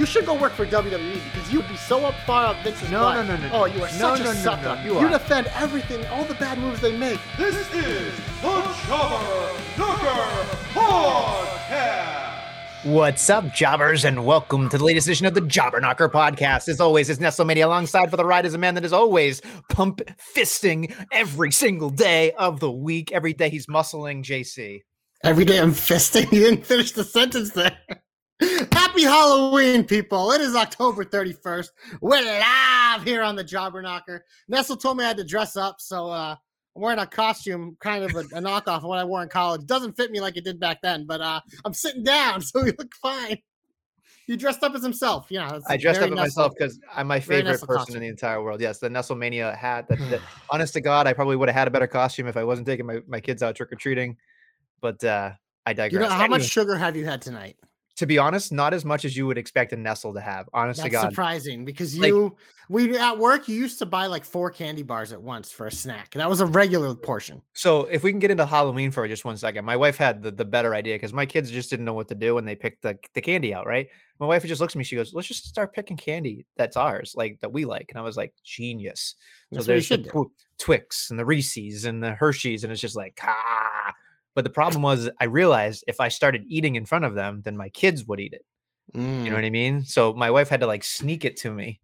You should go work for WWE because you'd be so up far up Vince's No, butt. no, no, no, oh, no. Oh, you are No, such no, a no, sucker. no, you are. defend everything, all the bad moves they make. This is the Jobber Knocker Podcast. What's up, jobbers, and welcome to the latest edition of the Jobber Knocker podcast. As always, it's Nestlemania alongside for the ride is a man that is always pump fisting every single day of the week. Every day he's muscling JC. Every day I'm fisting. You didn't finish the sentence there. Happy Halloween, people. It is October 31st. We're live here on the Jobber Knocker. Nestle told me I had to dress up, so uh, I'm wearing a costume, kind of a, a knockoff of what I wore in college. Doesn't fit me like it did back then, but uh, I'm sitting down, so we look fine. He dressed up as himself. Yeah, I dressed up as myself because I'm my favorite Nestle person costume. in the entire world. Yes, the Nestlemania hat. That, that honest to God, I probably would have had a better costume if I wasn't taking my, my kids out trick or treating. But uh, I digress. You know how much sugar have you had tonight? To be honest, not as much as you would expect a Nestle to have. Honestly, That's God. surprising because Like- you we at work you used to buy like four candy bars at once for a snack. That was a regular portion. So if we can get into Halloween for just one second, my wife had the, the better idea because my kids just didn't know what to do when they picked the, the candy out, right? My wife just looks at me, she goes, Let's just start picking candy that's ours, like that we like. And I was like, genius. That's so you there's the do. Twix and the Reese's and the Hershey's, and it's just like ah. But the problem was I realized if I started eating in front of them, then my kids would eat it. You Mm. know what I mean? So my wife had to like sneak it to me.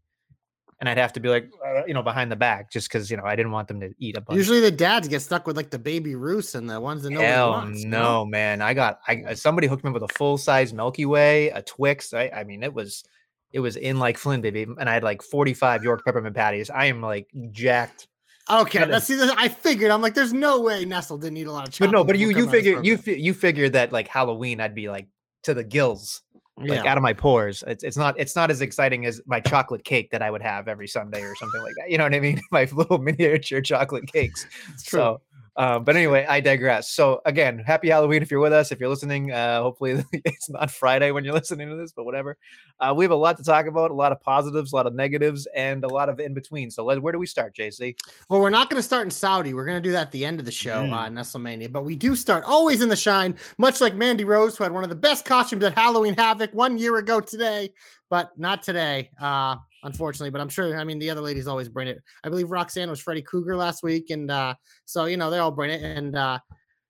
And I'd have to be like, uh, you know, behind the back just because, you know, I didn't want them to eat a bunch. Usually the dads get stuck with like the Baby Ruths and the ones that nobody Hell wants. you no, know? man! I got I uh, somebody hooked me up with a full size Milky Way, a Twix. I, I mean, it was it was in like Flynn, baby, and I had like forty five York peppermint patties. I am like jacked. Okay, let's see. this- I figured. I'm like, there's no way Nestle didn't eat a lot of chocolate. But no, but you you figure you you figure that like Halloween, I'd be like to the gills, like yeah. out of my pores. It's it's not it's not as exciting as my chocolate cake that I would have every Sunday or something like that. You know what I mean? My little miniature chocolate cakes. It's true. So, um, but anyway, I digress. So again, happy Halloween if you're with us. If you're listening, uh, hopefully it's not Friday when you're listening to this, but whatever. Uh, we have a lot to talk about, a lot of positives, a lot of negatives, and a lot of in between. So let, where do we start, JC? Well, we're not going to start in Saudi. We're going to do that at the end of the show, Mm. uh, Nestlemania. But we do start always in the shine, much like Mandy Rose, who had one of the best costumes at Halloween Havoc one year ago today, but not today, uh, unfortunately. But I'm sure, I mean, the other ladies always bring it. I believe Roxanne was Freddy Krueger last week. And uh, so, you know, they all bring it. And uh,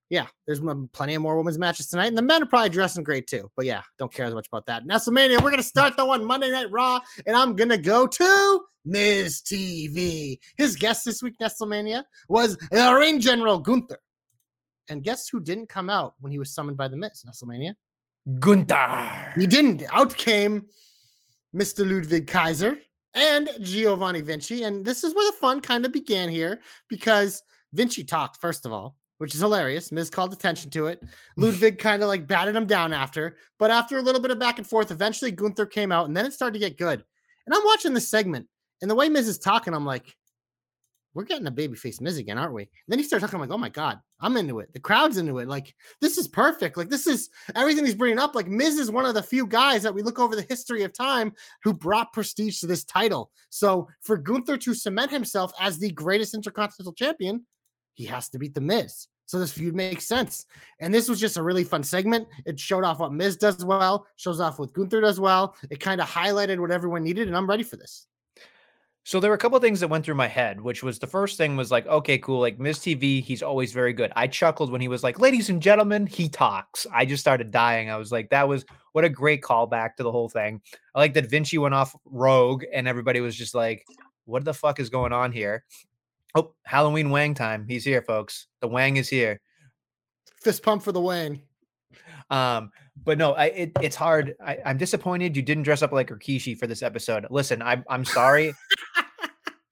yeah, there's plenty of more women's matches tonight. And the men are probably dressing great too. But yeah, don't care as much about that. Nestlemania, we're going to start though on Monday Night Raw. And I'm going to go to Miz TV. His guest this week, Nestlemania, was the ring general Gunther. And guess who didn't come out when he was summoned by the Miz, Nestlemania? Gunther. He didn't. Out came Mr. Ludwig Kaiser and Giovanni Vinci. And this is where the fun kind of began here because Vinci talked, first of all, which is hilarious. Miz called attention to it. Ludwig kind of like batted him down after. But after a little bit of back and forth, eventually Gunther came out and then it started to get good. And I'm watching this segment and the way Miz is talking, I'm like, we're getting a babyface Miz again, aren't we? then he started talking, I'm like, oh my God, I'm into it. The crowd's into it. Like, this is perfect. Like, this is everything he's bringing up. Like, Miz is one of the few guys that we look over the history of time who brought prestige to this title. So, for Gunther to cement himself as the greatest intercontinental champion, he has to beat the Miz. So this feud makes sense. And this was just a really fun segment. It showed off what Miz does well, shows off what Gunther does well. It kind of highlighted what everyone needed, and I'm ready for this. So there were a couple of things that went through my head, which was the first thing was like, okay, cool. Like Miz TV, he's always very good. I chuckled when he was like, ladies and gentlemen, he talks. I just started dying. I was like, that was what a great callback to the whole thing. I like that Vinci went off rogue and everybody was just like, what the fuck is going on here? Oh, Halloween Wang time. He's here, folks. The Wang is here. Fist pump for the Wang. Um, but no, I it, it's hard. I, I'm disappointed you didn't dress up like Rikishi for this episode. Listen, I'm I'm sorry.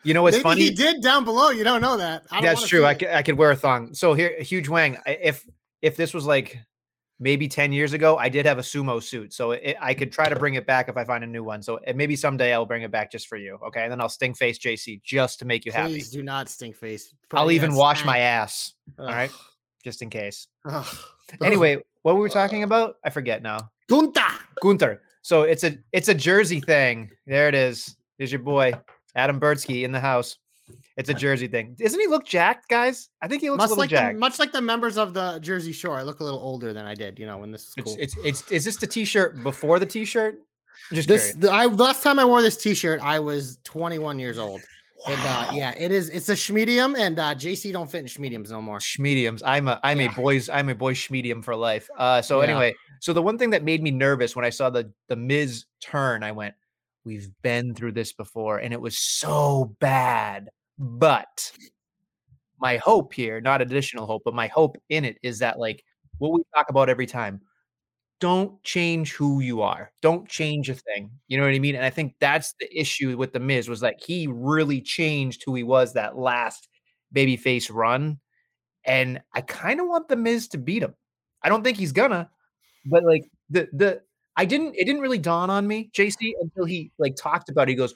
You know what's Maybe funny? he did down below. You don't know that. I don't That's true. I could, I could wear a thong. So here, huge wang. If if this was like maybe ten years ago, I did have a sumo suit, so it, I could try to bring it back if I find a new one. So uh, maybe someday I'll bring it back just for you. Okay, and then I'll stink face JC just to make you happy. Please do not stink face. I'll even wash my ass. All right, just in case. Ugh. Anyway, what were we talking about? I forget now. Gunta. Gunther. So it's a it's a Jersey thing. There it is. There's your boy Adam Birdsky in the house. It's a Jersey thing. Doesn't he look jacked, guys? I think he looks Much a little like, the, jacked. much like the members of the Jersey Shore, I look a little older than I did, you know, when this It's, cool. it's it's is this the t-shirt before the t-shirt? Just this the, I last time I wore this T-shirt, I was 21 years old. And uh, yeah, it is. It's a schmedium, and uh, JC don't fit in schmediums no more. Schmediums. I'm a I'm Yeah. a boys I'm a boy schmedium for life. Uh so Yeah. anyway, so the one thing that made me nervous when I saw the the Miz turn, I went, we've been through this before and it was so bad. But my hope here, not additional hope, but my hope in it is that like what we talk about every time. Don't change who you are. Don't change a thing. You know what I mean? And I think that's the issue with the Miz was like he really changed who he was that last babyface run. And I kind of want the Miz to beat him. I don't think he's gonna, but like the the I didn't it didn't really dawn on me, JC, until he like talked about it. He goes,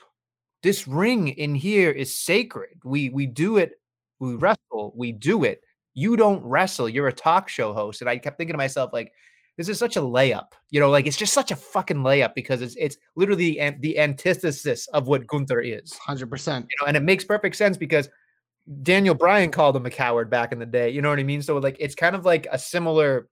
This ring in here is sacred. We we do it, we mm. wrestle, we do it. You don't wrestle, you're a talk show host. And I kept thinking to myself, like, this is such a layup, you know, like it's just such a fucking layup because it's it's literally the, the antithesis of what Gunther is Hundred percent. you know, and it makes perfect sense because Daniel Bryan called him a coward back in the day. You know what I mean? So like it's kind of like a similar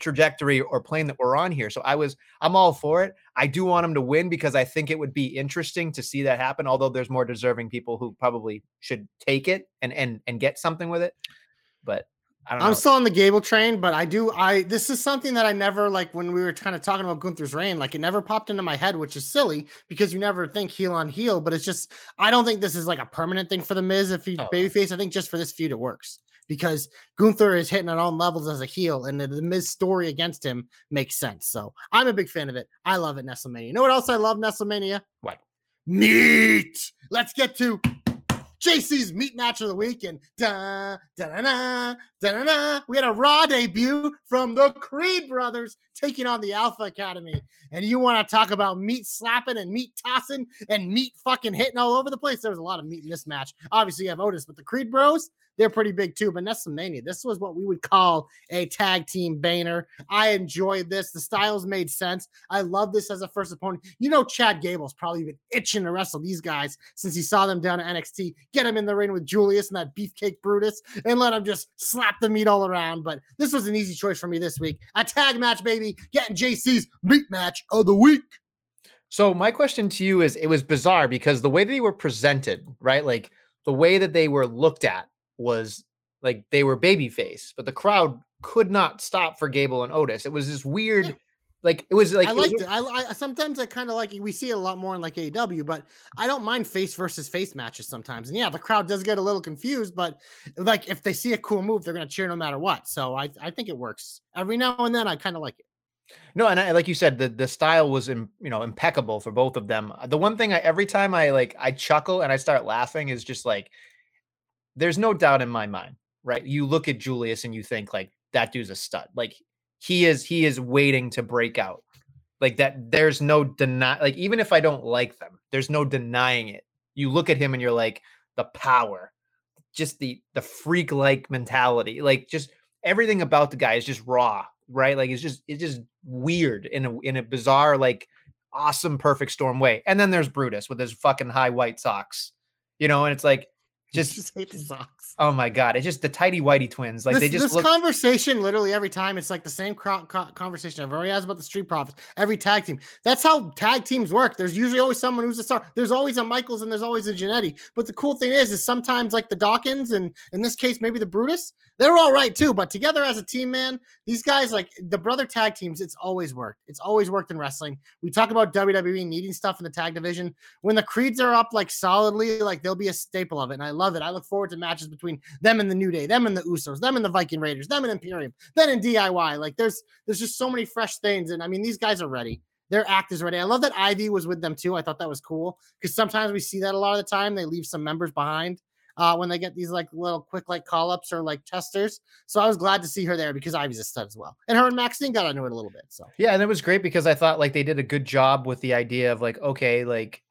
trajectory or plane that we're on here. So I was I'm all for it. I do want him to win because I think it would be interesting to see that happen. Although there's more deserving people who probably should take it and and and get something with it. But I don't know. I'm still on the Gable train, but I do. I this is something that I never like when we were kind of talking about Gunther's reign. Like it never popped into my head, which is silly because you never think heel on heel. But it's just I don't think this is like a permanent thing for the Miz if he's Oh. babyface. I think just for this feud it works because Gunther is hitting on all levels as a heel, and the, the Miz story against him makes sense. So I'm a big fan of it. I love it, Nestlemania. You know what else I love, Nestlemania? What? Meat. Let's get to JC's meat match of the week and da da da da da da. We had a Raw debut from the Creed brothers taking on the Alpha Academy. And you want to talk about meat slapping and meat tossing and meat fucking hitting all over the place? There was a lot of meat in this match. Obviously, you have Otis, but the Creed bros, they're pretty big too. But Nestlemania, this was what we would call a tag team banner. I enjoyed this. The styles made sense. I love this as a first opponent. You know, Chad Gable's probably been itching to wrestle these guys since he saw them down at NXT. Get him in the ring with Julius and that beefcake Brutus and let him just slap the meat all around. But this was an easy choice for me this week. A tag match, baby. Getting JC's meat match of the week. So my question to you is it was bizarre because the way they were presented, right? Like the way that they were looked at was like they were babyface, but the crowd could not stop for Gable and Otis. It was this weird, like it was like I it was- liked it. I, I sometimes I kind of like we see it a lot more in like AEW, but I don't mind face versus face matches sometimes. And yeah, the crowd does get a little confused, but like if they see a cool move, they're gonna cheer no matter what. So I I think it works every now and then. I kind of like it. No, and I, like you said, the the style was im, you know impeccable for both of them. The one thing I every time I like I chuckle and I start laughing is just like there's no doubt in my mind, right? You look at Julius and you think like that dude's a stud. Like he is he is waiting to break out. Like that there's no deny like even if I don't like them, there's no denying it. You look at him and you're like the power, just the the freak like mentality. Like just everything about the guy is just raw, right? Like it's just it's just weird in a in a bizarre like awesome perfect storm way. And then there's Brutus with his fucking high white socks. You know, and it's like just just hate the socks. oh my god, it's just the tidy whitey twins. Like this, they just this look conversation literally every time it's like the same cro- co- conversation I've already asked about the Street Profits. Every tag team. That's how tag teams work. There's usually always someone who's a star. There's always a Michaels and there's always a Jannetty. But the cool thing is, is sometimes like the Dawkins and in this case maybe the Brutus, they're all right too. But together as a team, man, these guys like the brother tag teams. It's always worked. It's always worked in wrestling. We talk about WWE needing stuff in the tag division. When the creeds are up like solidly, like they'll be a staple of it, and I love it. I look forward to matches between them and the New Day, them and the Usos, them and the Viking Raiders, them and Imperium, then in DIY. Like there's there's just so many fresh things, and I mean these guys are ready. their act is ready. I love that Ivy was with them too. I thought that was cool because sometimes we see that a lot of the time. They leave some members behind uh, when they get these like little quick like call ups or like testers. So I was glad to see her there because Ivy's a stud as well. And her and Maxxine got into it a little bit. So Yeah, and it was great because I thought like they did a good job with the idea of like, okay, like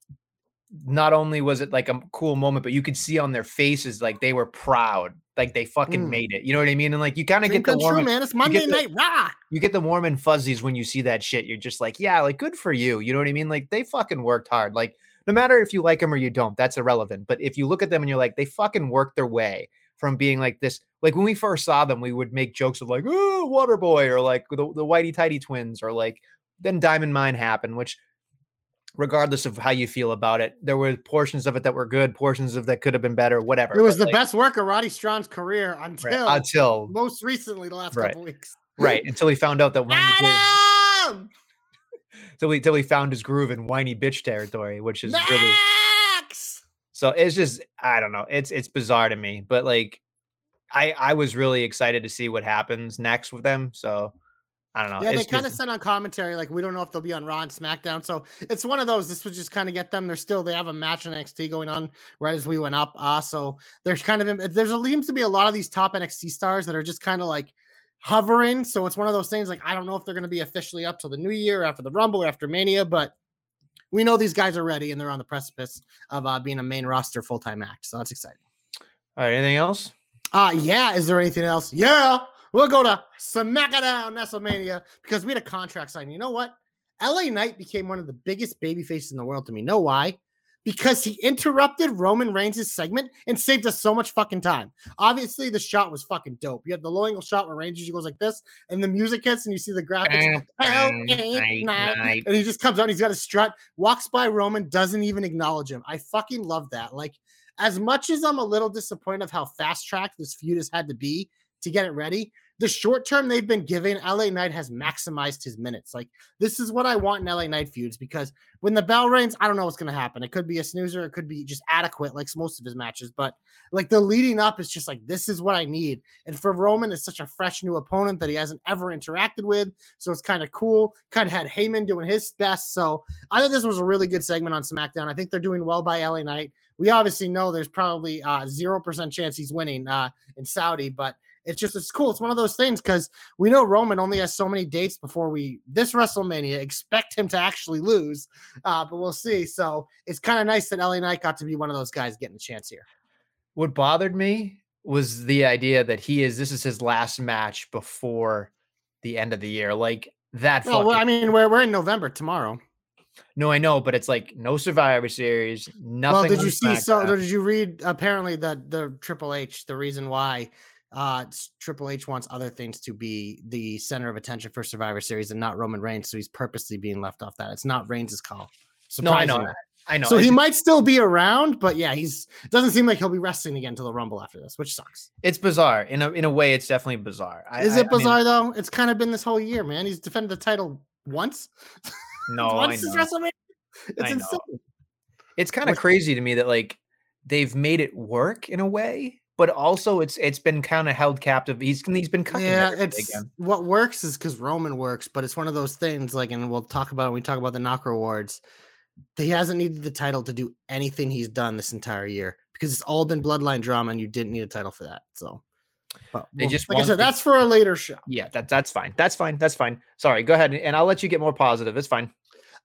not only was it like a cool moment, but you could see on their faces like they were proud, like they fucking Mm. made it. You know what I mean? And like you kind of get the warm, true, and- man. It's Monday the- night. Rah! you get the warm and fuzzies when you see that shit. You're just like, yeah, like good for you. You know what I mean? Like they fucking worked hard. Like no matter if you like them or you don't, that's irrelevant. But if you look at them and you're like, they fucking worked their way from being like this. Like when we first saw them, we would make jokes of like, oh, Water Boy, or like the, the Whitey Tighty twins, or like then Diamond Mine happened, which regardless of how you feel about it, there were portions of it that were good, portions of that could have been better, whatever. It was But, the like, best work of Roddy Strong's career right, until until most recently the last Right. couple weeks. right until he found out that Adam! Till he till he found his groove in whiny bitch territory, which is really so it's just I don't know. It's it's bizarre to me, but like I I was really excited to see what happens next with them. So I don't know. Yeah, they kind of said on commentary, like, we don't know if they'll be on Raw and SmackDown. So it's one of those. This would just kind of get them. They're still, they have a match in NXT going on right as we went up. Uh, so there's kind of, there's a, seems to be a lot of these top NXT stars that are just kind of like hovering. So it's one of those things like, I don't know if they're going to be officially up till the new year after the Rumble or after Mania, but we know these guys are ready and they're on the precipice of uh, being a main roster full time act. So that's exciting. all right. Anything else? Uh yeah. Is there anything else? Yeah. We'll go to SmackDown WrestleMania because we had a contract sign. You know what? LA Knight became one of the biggest baby faces in the world to me. Know why? Because he interrupted Roman Reigns' segment and saved us so much fucking time. Obviously, the shot was fucking dope. You have the low angle shot where Reigns usually goes like this, and the music hits, and you see the graphics. LA oh, Knight. And he just comes out, he's got a strut, walks by Roman, doesn't even acknowledge him. I fucking love that. Like, as much as I'm a little disappointed of how fast tracked this feud has had to be to get it ready, the short term they've been giving, LA Knight has maximized his minutes. Like, this is what I want in LA Knight feuds because when the bell rings, I don't know what's going to happen. It could be a snoozer, it could be just adequate, like most of his matches. But like the leading up is just like, this is what I need. And for Roman, it's such a fresh new opponent that he hasn't ever interacted with. So it's kind of cool. Kind of had Heyman doing his best. So I thought this was a really good segment on SmackDown. I think they're doing well by LA Knight. We obviously know there's probably uh zero percent chance he's winning uh in Saudi, but it's just it's cool. It's one of those things because we know Roman only has so many dates before we this WrestleMania expect him to actually lose, uh, but we'll see. So it's kind of nice that LA Knight got to be one of those guys getting a chance here. What bothered me was the idea that he is this is his last match before the end of the year. Like that. Well, I mean, we're we're in November tomorrow. no, I know, but it's like no Survivor Series. Nothing. well, did you see? So did you read? Apparently, that the Triple H, the reason why uh Triple H wants other things to be the center of attention for Survivor Series and not Roman Reigns, so he's purposely being left off that. It's not Reigns' call. No, I know. surprisingly. I know. So he might still be around, but yeah, he's doesn't seem like he'll be wrestling again until the Rumble after this, which sucks. it's bizarre. In a in a way, it's definitely bizarre. I- Is I- it I mean, bizarre though? It's kind of been this whole year, man. He's defended the title once. no, once since know. WrestleMania. It's I know. insane. it's kind of crazy to me that like they've made it work in a way, but also it's it's been kind of held captive. He's he's been cutting Yeah, it's again. what works is because Roman works, but it's one of those things. Like, and we'll talk about it when we talk about the Knocker Awards. He hasn't needed the title to do anything he's done this entire year because it's all been bloodline drama, and you didn't need a title for that. So, but They just like I said, that's for a later show. Yeah, that that's fine. That's fine. That's fine. Sorry, go ahead, and I'll let you get more positive. It's fine.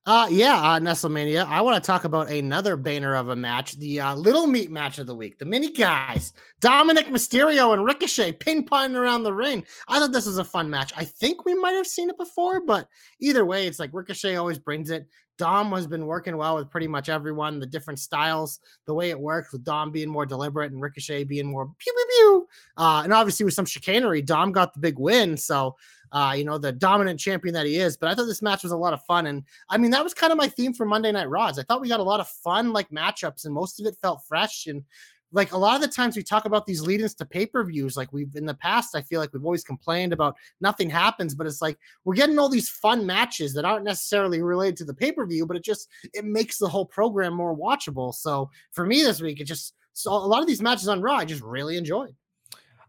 Uh yeah, uh Nestlemania. I want to talk about another banner of a match, the uh, little meat match of the week. The mini guys, Dominic Mysterio and Ricochet ping ponging around the ring. I thought this was a fun match. I think we might have seen it before, but either way, it's like Ricochet always brings it. Dom has been working well with pretty much everyone, the different styles, the way it works with Dom being more deliberate and Ricochet being more pew pew pew. Uh, and obviously with some chicanery, Dom got the big win. So uh, you know, the dominant champion that he is. But I thought this match was a lot of fun. And I mean, that was kind of my theme for Monday Night Raws. I thought we got a lot of fun, like matchups, and most of it felt fresh. And like a lot of the times we talk about these lead ins to pay per views, like we've in the past, I feel like we've always complained about nothing happens, but it's like we're getting all these fun matches that aren't necessarily related to the pay per view, but it just it makes the whole program more watchable. So for me this week, it just so a lot of these matches on Raw, I just really enjoyed.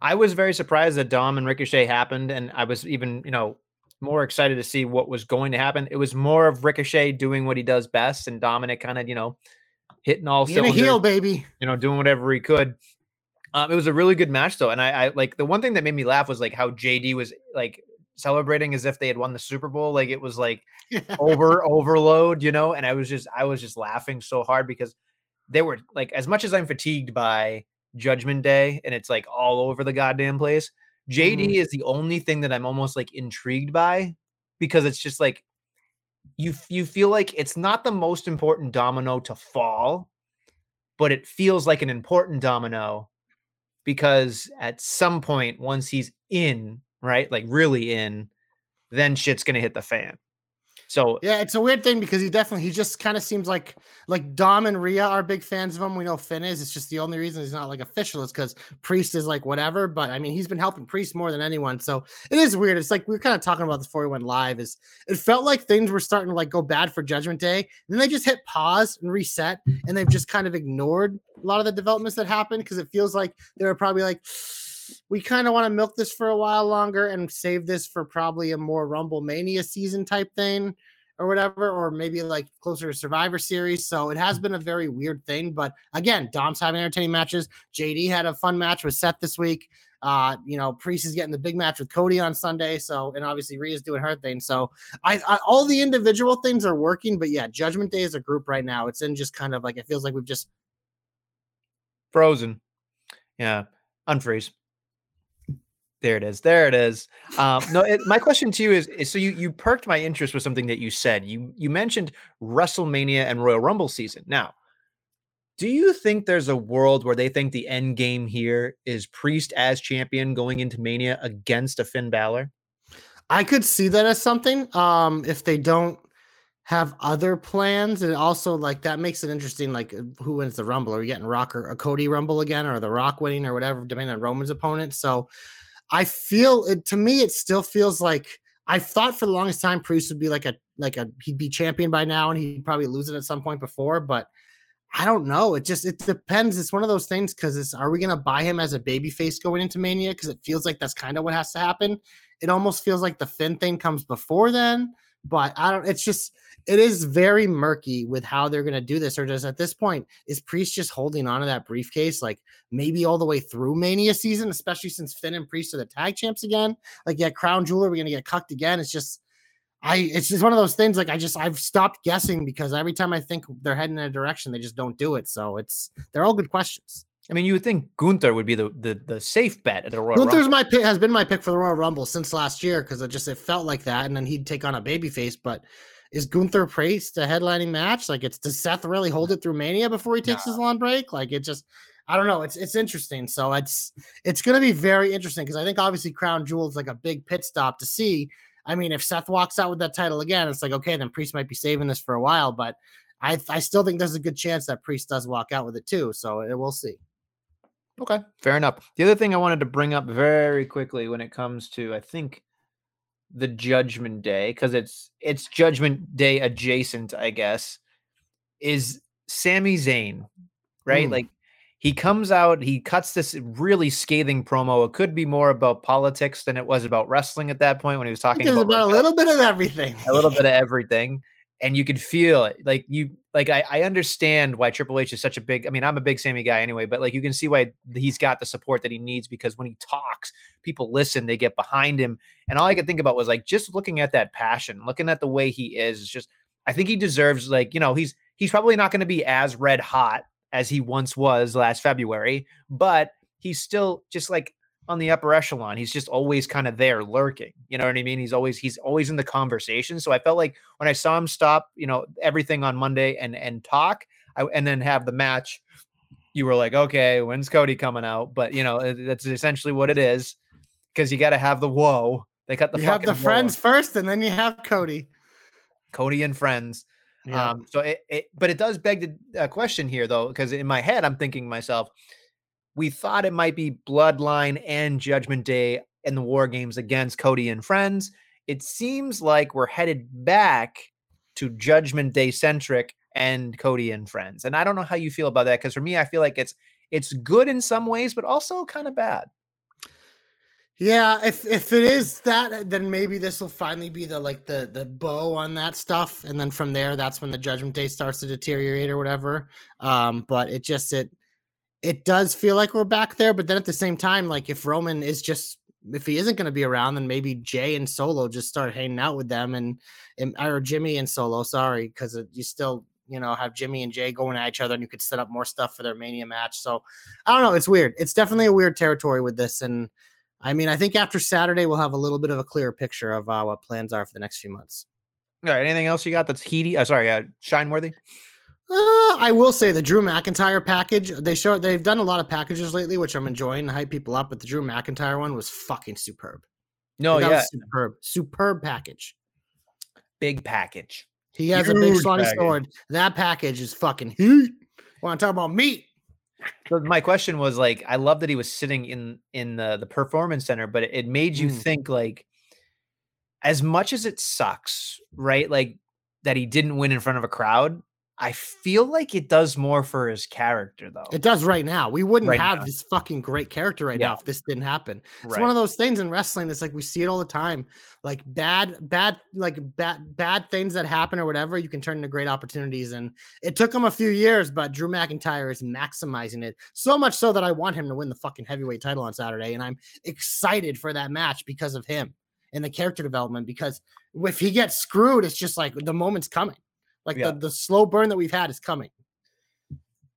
I was very surprised that Dom and Ricochet happened, and I was even, you know, more excited to see what was going to happen. It was more of Ricochet doing what he does best, and Dominic kind of you know hitting all Being a heel, baby. you know, doing whatever he could. Um, it was a really good match though, and I, I like the one thing that made me laugh was like how JD was like celebrating as if they had won the Super Bowl. Like it was like over overload, you know. And I was just I was just laughing so hard because they were like as much as I'm fatigued by Judgment Day and it's like all over the goddamn place. JD Mhm. is the only thing that I'm almost like intrigued by because it's just like you you feel like it's not the most important domino to fall, but it feels like an important domino because at some point once he's in, right? Like really in, then shit's going to hit the fan. So Yeah, it's a weird thing because he definitely he just kind of seems like like Dom and Rhea are big fans of him. We know Finn is. It's just the only reason he's not like official is because Priest is like whatever. But I mean, he's been helping Priest more than anyone. So it is weird. It's like we were kind of talking about this before we went live. Is it felt like things were starting to like go bad for Judgment Day. And then they just hit pause and reset, and they've just kind of ignored a lot of the developments that happened because it feels like they were probably like. We kind of want to milk this for a while longer and save this for probably a more Rumble Mania season type thing or whatever, or maybe like closer to Survivor Series. So it has been a very weird thing. But again, Dom's having entertaining matches. JD had a fun match with Seth this week. Uh, you know, Priest is getting the big match with Cody on Sunday. So, and obviously Rhea's doing her thing. So, I, I all the individual things are working, but yeah, Judgment Day is a group right now. It's in just kind of like it feels like we've just frozen. Yeah, unfreeze. There it is. There it is. Um, no, it, my question to you is, is: so you you perked my interest with something that you said. You you mentioned WrestleMania and Royal Rumble season. Now, do you think there's a world where they think the end game here is Priest as champion going into Mania against a Finn Balor? I could see that as something. Um, if they don't have other plans, and also like that makes it interesting. Like uh, who wins the Rumble? Are we getting Rock or a Cody Rumble again, or the Rock winning, or whatever, depending on Roman's opponent? So I feel it to me, it still feels like I thought for the longest time Priest would be like a like a he'd be champion by now, and he'd probably lose it at some point before, but. I don't know. It just it depends. It's one of those things because it's are we gonna buy him as a baby face going into Mania? Because it feels like that's kind of what has to happen. It almost feels like the Finn thing comes before then, but I don't. It's just it is very murky with how they're gonna do this. Or just at this point, is Priest just holding on to that briefcase like maybe all the way through Mania season, especially since Finn and Priest are the tag champs again? Like yeah, Crown Jewel, we're gonna get cucked again. It's just I it's just one of those things like I just I've stopped guessing because every time I think they're heading in a direction, they just don't do it. So it's they're all good questions. I mean, you would think Gunther would be the the, the safe bet at the Royal Gunther's Rumble. my pick has been my pick for the Royal Rumble since last year because it just it felt like that, and then he'd take on a babyface. But is Gunther Priest a headlining match? Like it's does Seth really hold it through Mania before he takes his long break? Like it just I don't know. It's it's interesting. So it's it's gonna be very interesting because I think obviously Crown Jewel is like a big pit stop to see. I mean, if Seth walks out with that title again, it's like okay, then Priest might be saving this for a while, but I I still think there's a good chance that Priest does walk out with it too. So it, we'll see. Okay, fair enough. The other thing I wanted to bring up very quickly when it comes to, I think, the Judgment Day, because it's it's Judgment Day adjacent, I guess, is Sami Zayn, right? Mm. Like he comes out, he cuts this really scathing promo. It could be more about politics than it was about wrestling at that point when he was talking about, about a little bit of everything. a little bit of everything and you could feel it like you like I, I understand why triple h is such a big i mean i'm a big sami guy anyway but like you can see why he's got the support that he needs because when he talks people listen they get behind him and all i could think about was like just looking at that passion looking at the way he is it's just i think he deserves like you know he's he's probably not going to be as red hot as he once was last february but he's still just like on the upper echelon. He's just always kind of there lurking. You know what I mean? He's always he's always in the conversation. So I felt like when I saw him stop, you know, everything on Monday and and talk, I, and then have the match, you were like, okay, when's Cody coming out? But you know, that's essentially what it is because you got to have the whoa. They cut the you have the whoa. friends first, and then you have Cody. Cody and friends. Um, so it, it, but it does beg the uh, question here though, because in my head I'm thinking to myself, we thought it might be Bloodline and Judgment Day in the War Games against Cody and friends. It seems like we're headed back to Judgment Day centric and Cody and friends, and I don't know how you feel about that because for me, I feel like it's it's good in some ways, but also kind of bad. Yeah, if if it is that, then maybe this will finally be the like the the bow on that stuff, and then from there, that's when the Judgment Day starts to deteriorate or whatever. Um, but it just it it does feel like we're back there, but then at the same time, like if Roman is just if he isn't going to be around, then maybe Jay and Solo just start hanging out with them, and, and or Jimmy and Solo. Sorry, because you still you know have Jimmy and Jay going at each other, and you could set up more stuff for their Mania match. So I don't know. It's weird. It's definitely a weird territory with this, and I mean, I think after Saturday we'll have a little bit of a clearer picture of uh, what plans are for the next few months. All right. Anything else you got that's heaty? Uh, sorry, uh, shine worthy. Uh, I will say the Drew McIntyre package. They show they've done a lot of packages lately, which I'm enjoying to hype people up. But the Drew McIntyre one was fucking superb. No, That yeah, superb, superb package. big package. He has a big Huge package. sword. That package is fucking heat. Want to talk about meat? So my question was like, I love that he was sitting in in the the performance center, but it made you Mm. think like, as much as it sucks, right? Like that he didn't win in front of a crowd. I feel like it does more for his character, though. It does right now. We wouldn't Right have now. this fucking great character right Yeah. now if this didn't happen. It's right. one of those things in wrestling. It's like we see it all the time. Like bad, bad, like bad, bad things that happen or whatever, you can turn into great opportunities. And it took him a few years, but Drew McIntyre is maximizing it so much so that I want him to win the fucking heavyweight title on Saturday. And I'm excited for that match because of him and the character development. Because if he gets screwed, it's just like the moment's coming. Like Yeah. the, the slow burn that we've had is coming.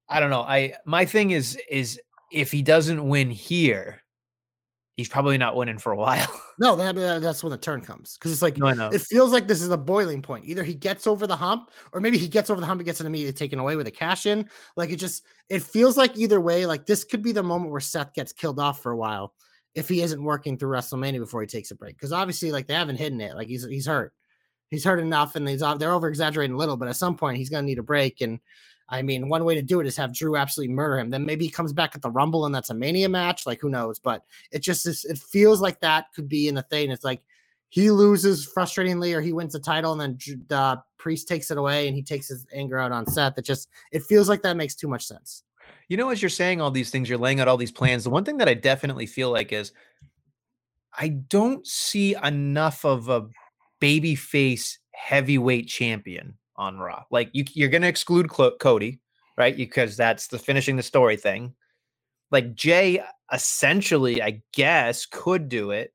I don't know. I my thing is is if he doesn't win here, he's probably not winning for a while. No, that, that- that's when the turn comes. Because it's like no, I know. it feels like this is a boiling point. Either he gets over the hump, or maybe he gets over the hump and gets it immediately taken away with a cash in. Like it just it feels like either way, like this could be the moment where Seth gets killed off for a while if he isn't working through WrestleMania before he takes a break. Because obviously, like they haven't hidden it. Like he's he's hurt. He's hurt enough, and he's they're over exaggerating a little, but at some point he's gonna need a break. And I mean, one way to do it is have Drew absolutely murder him. Then maybe he comes back at the Rumble, and that's a Mania match. Like who knows? But it just is, it feels like that could be in the thing. It's like he loses frustratingly, or he wins the title, and then the Priest takes it away, and he takes his anger out on Seth. It just it feels like that makes too much sense. You know, as you're saying all these things, you're laying out all these plans. The one thing that I definitely feel like is I don't see enough of a baby face heavyweight champion on Raw. Like you, you're going to exclude Cody, right? Because that's the finishing the story thing. Like Jay, essentially, I guess, could do it.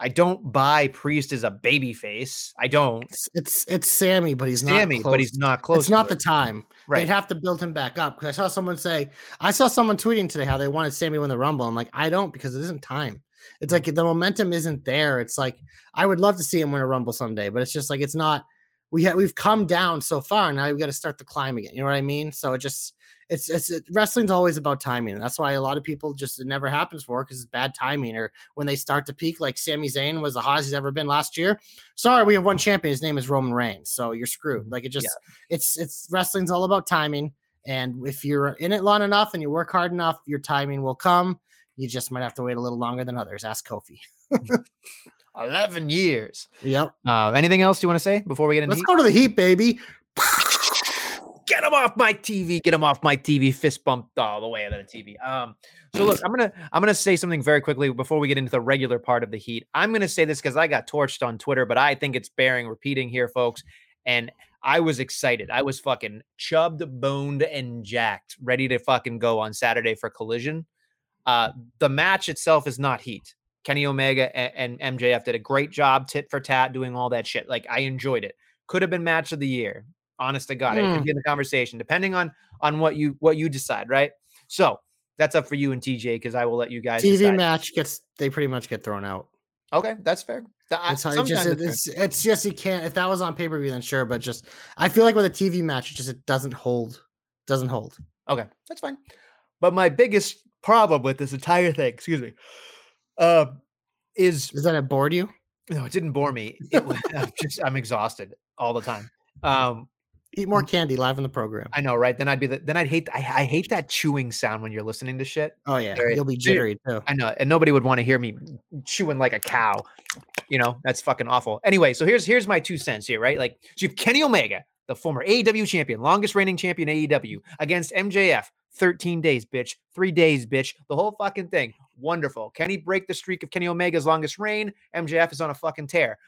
I don't buy Priest as a baby face. I don't. It's it's, it's Sami, but he's not Sami, not. but he's not close. It's not to the time. right. They'd have to build him back up. Because I saw someone say, I saw someone tweeting today how they wanted Sami win the Rumble. I'm like, I don't because it isn't time. It's like the momentum isn't there. It's like I would love to see him win a Rumble someday, but it's just like it's not. We ha- we've come down so far. Now we got to start the climb again. You know what I mean? So it just it's it's it, wrestling's always about timing. And that's why a lot of people just it never happens for because it's bad timing or when they start to peak. Like Sami Zayn was the hottest he's ever been last year. Sorry, we have one champion. His name is Roman Reigns. So you're screwed. Like it just it's it's wrestling's all about timing. And if you're in it long enough and you work hard enough, your timing will come. You just might have to wait a little longer than others. Ask Kofi. 11 years. Yep. Uh, anything else you want to say before we get into Let's go to the heat, baby. get him off my TV, get him off my TV, fist bumped all the way out of the TV. Um, so look, I'm gonna I'm gonna say something very quickly before we get into the regular part of the heat. I'm gonna say this because I got torched on Twitter, but I think it's bearing repeating here, folks. And I was excited. I was fucking chubbed, boned, and jacked, ready to fucking go on Saturday for collision. Uh, the match itself is not heat. Kenny Omega and, and MJF did a great job, tit for tat, doing all that shit. Like I enjoyed it. Could have been match of the year. Honest to God, it Mm. could be in the conversation, depending on on what you what you decide, right? So that's up for you and TJ because I will let you guys. TV decide. match gets they pretty much get thrown out. Okay, that's fair. Th- That's how it just sometimes it's fair. it's it's just you can't if that was on pay per view then sure, but just I feel like with a TV match, it just it doesn't hold, doesn't hold. Okay, that's fine. But my biggest problem with this entire thing, excuse me, uh, is Does that it bored you? no, it didn't bore me. It was I'm just I'm exhausted all the time. Um, Eat more candy live in the program. I know, right? Then I'd be the, then I'd hate I, I hate that chewing sound when you're listening to shit. Oh yeah, you'll be jittery too. I know, and nobody would want to hear me chewing like a cow. You know, that's fucking awful. Anyway, so here's here's my two cents here, right? Like, so you have Kenny Omega, the former AEW champion, longest reigning champion AEW, against MJF. 13 days, bitch. Three days, bitch. The whole fucking thing. Wonderful. Can he break the streak of Kenny Omega's longest reign? MJF is on a fucking tear.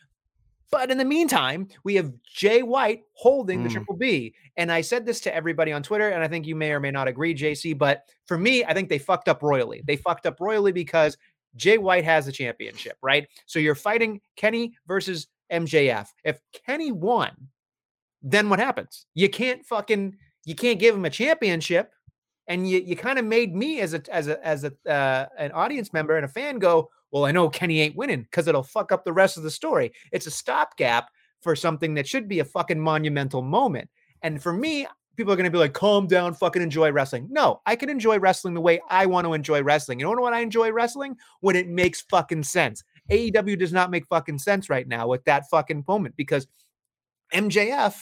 But in the meantime, we have Jay White holding the Mm. Triple B. And I said this to everybody on Twitter, and I think you may or may not agree, JC. But for me, I think they fucked up royally. They fucked up royally because Jay White has the championship, right? So you're fighting Kenny versus MJF. If Kenny won, then what happens? You can't fucking you can't give him a championship, and you you kind of made me as a as a as a uh, an audience member and a fan go, well, I know Kenny ain't winning because it'll fuck up the rest of the story. It's a stopgap for something that should be a fucking monumental moment. And for me, people are going to be like, calm down, fucking enjoy wrestling. No, I can enjoy wrestling the way I want to enjoy wrestling. You know what I enjoy wrestling? When it makes fucking sense. AEW does not make fucking sense right now with that fucking moment because MJF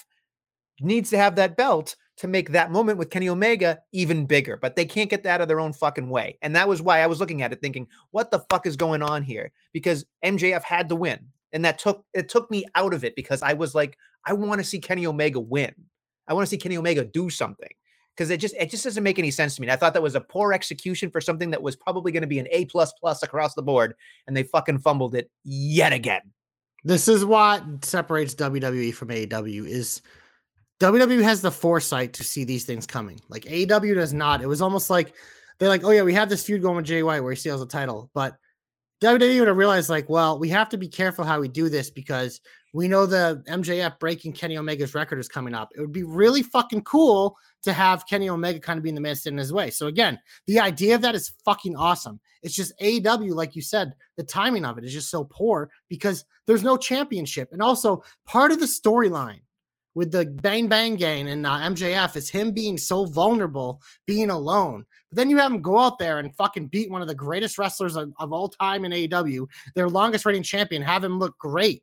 needs to have that belt to make that moment with Kenny Omega even bigger, but they can't get that out of their own fucking way. And that was why I was looking at it thinking, what the fuck is going on here? Because MJF had to win. And that took it took me out of it because I was like, I want to see Kenny Omega win. I want to see Kenny Omega do something. Because it just it just doesn't make any sense to me. And I thought that was a poor execution for something that was probably going to be an A plus plus across the board, and they fucking fumbled it yet again. This is what separates WWE from AEW is WWE has the foresight to see these things coming. Like AEW does not. It was almost like they're like, oh yeah, we have this feud going with Jay White where he steals the title, but WWE would have realized like, well, we have to be careful how we do this because we know the MJF breaking Kenny Omega's record is coming up. It would be really fucking cool to have Kenny Omega kind of being in the standing in his way. So again, the idea of that is fucking awesome. It's just AEW, like you said, the timing of it is just so poor because there's no championship. And also part of the storyline with the Bang Bang Gang and uh, MJF is him being so vulnerable, being alone. But then you have him go out there and fucking beat one of the greatest wrestlers of, of all time in AEW, their longest reigning champion, have him look great.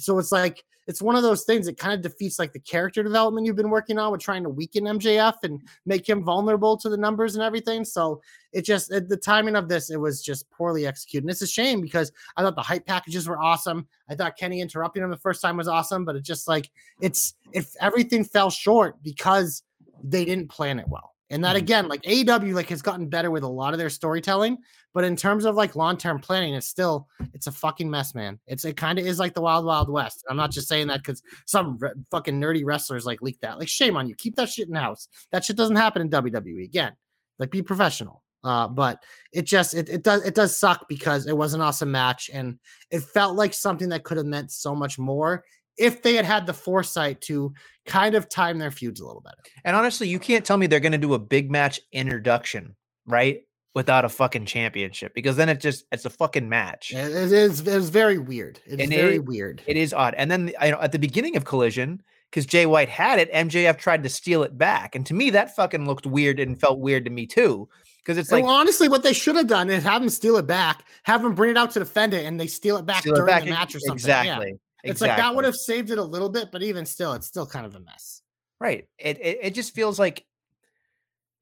So it's like it's one of those things that kind of defeats like the character development you've been working on with trying to weaken MJF and make him vulnerable to the numbers and everything. So it just the timing of this it was just poorly executed. And it's a shame because I thought the hype packages were awesome. I thought Kenny interrupting him the first time was awesome, but it just like it's if everything fell short because they didn't plan it well. And that Mhm. again, like AEW, like has gotten better with a lot of their storytelling, but in terms of like long term planning, it's still it's a fucking mess, man. It's it kind of is like the Wild Wild West. I'm not just saying that because some re- fucking nerdy wrestlers like leak that. Like shame on you. Keep that shit in house. That shit doesn't happen in WWE. Again, like be professional. Uh, but it just it, it does it does suck because it was an awesome match and it felt like something that could have meant so much more if they had had the foresight to kind of time their feuds a little better. And honestly, you can't tell me they're going to do a big match introduction, right? Without a fucking championship, because then it just it's a fucking match. It, it is it is very weird. It's very it- weird. It is odd. And then you know, at the beginning of Collision, because Jay White had it, MJF tried to steal it back, and to me that fucking looked weird and felt weird to me too. Because it's like honestly, what they should have done is have him steal it back, have him bring it out to defend it, and they steal it back steal it during back the match or something. Yeah. Exactly. It's like that would have saved it a little bit, but even still, it's still kind of a mess. Right. It, it it just feels like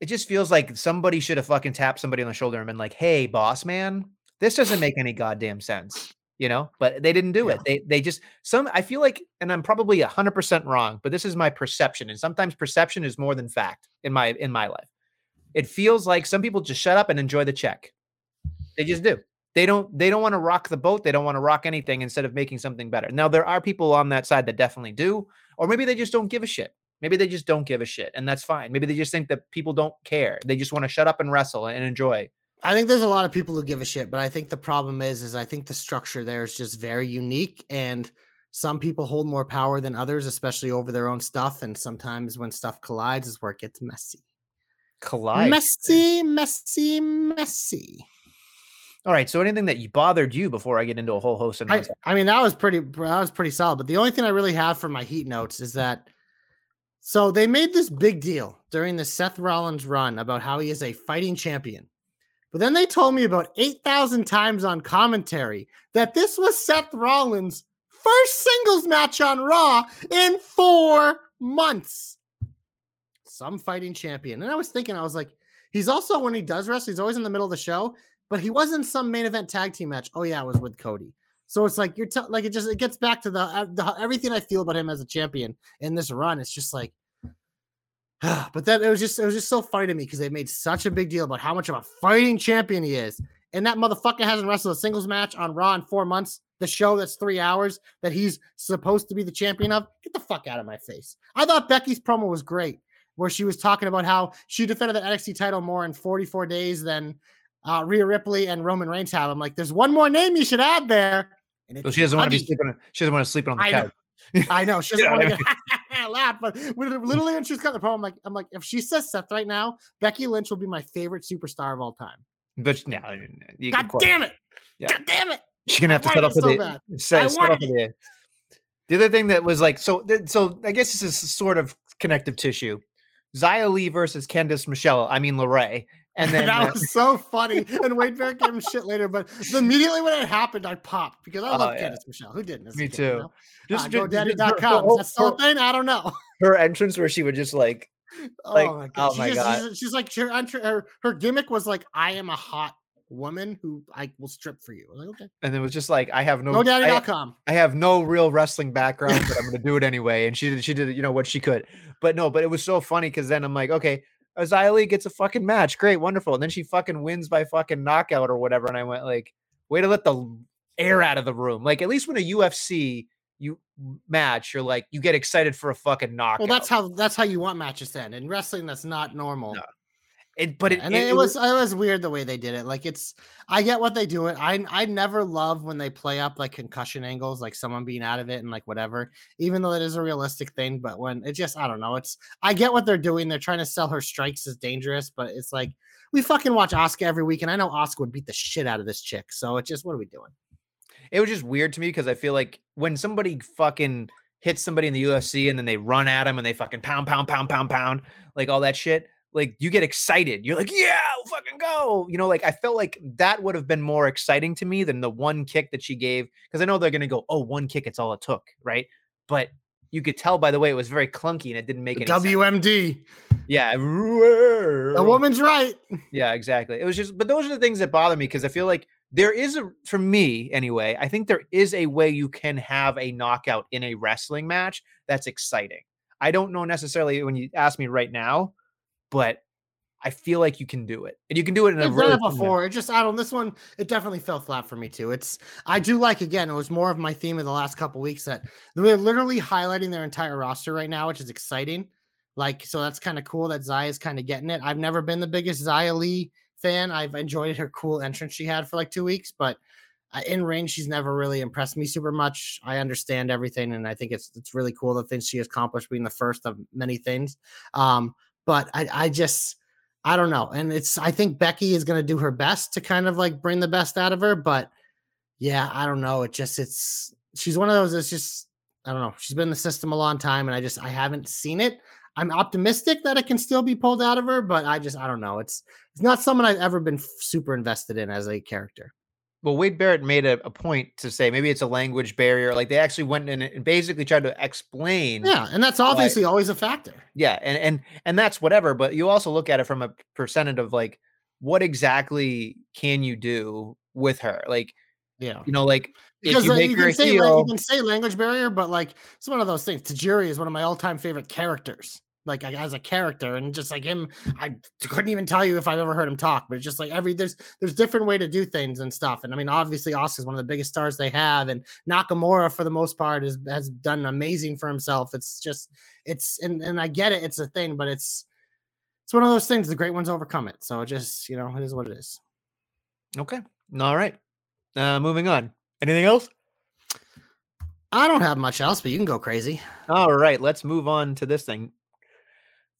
it just feels like somebody should have fucking tapped somebody on the shoulder and been like, "Hey, boss man, this doesn't make any goddamn sense." You know, but they didn't do it. They they just some I feel like and I'm probably 100% wrong, but this is my perception and sometimes perception is more than fact in my in my life. It feels like some people just shut up and enjoy the check. They just do. They don't they don't want to rock the boat. They don't want to rock anything instead of making something better. Now there are people on that side that definitely do, or maybe they just don't give a shit. Maybe they just don't give a shit, and that's fine. Maybe they just think that people don't care. They just want to shut up and wrestle and enjoy. I think there's a lot of people who give a shit, but I think the problem is, is I think the structure there is just very unique, and some people hold more power than others, especially over their own stuff. And sometimes when stuff collides, is where it gets messy, Collide. messy, messy, messy. All right. So anything that you bothered you before I get into a whole host of I. I mean, that was pretty. That was pretty solid. But the only thing I really have for my heat notes is that. So they made this big deal during the Seth Rollins run about how he is a fighting champion. But then they told me about 8,000 times on commentary that this was Seth Rollins' first singles match on Raw in four months. Some fighting champion. And I was thinking, I was like, he's also, when he does wrestle, he's always in the middle of the show, but he was in some main event tag team match. Oh, yeah, it was with Cody. So it's like you're t- like it just it gets back to the, uh, the everything I feel about him as a champion in this run. It's just like, but then it was just it was just so funny to me because they made such a big deal about how much of a fighting champion he is, and that motherfucker hasn't wrestled a singles match on Raw in four months. The show that's three hours that he's supposed to be the champion of. Get the fuck out of my face. I thought Becky's promo was great, where she was talking about how she defended the NXT title more in 44 days than uh, Rhea Ripley and Roman Reigns have. I'm like, there's one more name you should add there. And So she doesn't want to be sleeping. She doesn't want to sleep on the I know. couch. I know she doesn't want to get laugh, but literally when she's got the promo, I'm like, I'm like, if she says Seth right now, Becky Lynch will be my favorite superstar of all time. But no, God damn it! Yeah. God damn it! She's gonna have to set up for so the set, set up for the. The other thing that was like so so I guess this is sort of connective tissue. Xia Li versus Candice Michelle. I mean LeRae. And then that uh, was so funny. And Wade Barrett gave him shit later, but immediately when it happened, I popped because I Oh, love yeah. Candice Michelle. Who didn't? Me kid, too. You know? just, uh, just- just her- GoDaddy.com. Is that still a thing? I don't know. her entrance where she would just like Like, oh my god. oh She my just- God. She's, she's like her, entr- her her gimmick was like, I am a hot woman who I will strip for you. I was like, okay. and it was just like I have no I, GoDaddy.com. I have no real wrestling background, but I'm gonna do it anyway. And she did she did you know what she could. But no, but it was so funny because then I'm like, okay, Xia Li gets a fucking match. Great, wonderful. And then she fucking wins by fucking knockout or whatever. And I went like, way to let the air out of the room. Like at least when a UFC you match, you're like you get excited for a fucking knockout. Well, that's how that's how you want matches then. In wrestling, that's not normal. No, it, but it, and it, it, was it was weird the way they did it. Like it's I get what they do it. I I never love when they play up like concussion angles, like someone being out of it and like whatever, even though it is a realistic thing. But when it just I don't know, it's I get what they're doing. They're trying to sell her strikes as dangerous, but it's like we fucking watch Oscar every week, and I know Oscar would beat the shit out of this chick. So it's just what are we doing? it was just weird to me because I feel like when somebody fucking hits somebody in the UFC and then they run at them and they fucking pound, pound, pound, pound, pound, like all that shit, like you get excited. You're like, yeah, fucking go. You know, like I felt like that would have been more exciting to me than the one kick that she gave. Because I know they're gonna go, oh, one kick, it's all it took, right? But you could tell by the way it was very clunky and it didn't make any sense. WMD. Yeah. A woman's right. Yeah, exactly. It was just, but those are the things that bother me because I feel like there is a, for me anyway, I think there is a way you can have a knockout in a wrestling match that's exciting. I don't know necessarily when you ask me right now, but I feel like you can do it, and you can do it in a I've really done it before. It just I don't. This one it definitely fell flat for me too. It's I do like again. It was more of my theme of the last couple weeks that they're literally highlighting their entire roster right now, which is exciting. Like so, that's kind of cool that Xia's kind of getting it. I've never been the biggest Xia Li fan. I've enjoyed her cool entrance she had for like two weeks, but uh, in range, she's never really impressed me super much. I understand everything, and I think it's it's really cool the things she accomplished, being the first of many things. Um, but I I just I don't know. And it's I think Becky is going to do her best to kind of like bring the best out of her, but yeah, I don't know. It just it's she's one of those that's just I don't know. She's been in the system a long time and I just I haven't seen it. I'm optimistic that it can still be pulled out of her, but I just I don't know. It's it's not someone I've ever been super invested in as a character. Well, Wade Barrett made a, a point to say maybe it's a language barrier. Like they actually went in and basically tried to explain Yeah, and that's obviously always a factor. yeah and and and that's whatever but you also look at it from a percentage of like what exactly can you do with her like Yeah. you know like if Because you make you, can say, heel you can say language barrier, but like it's one of those things. Tajiri is one of my all-time favorite characters. Like as a character, and just like him, I couldn't even tell you if I've ever heard him talk. But it's just like every there's there's different way to do things and stuff. And I mean, obviously, Oscar's one of the biggest stars they have, and Nakamura for the most part is has done amazing for himself. It's just it's and and I get it, it's a thing, but it's it's one of those things. The great ones overcome it. So it just you know it is what it is. okay all right uh moving on anything else I don't have much else, but you can go crazy. all right let's move on to this thing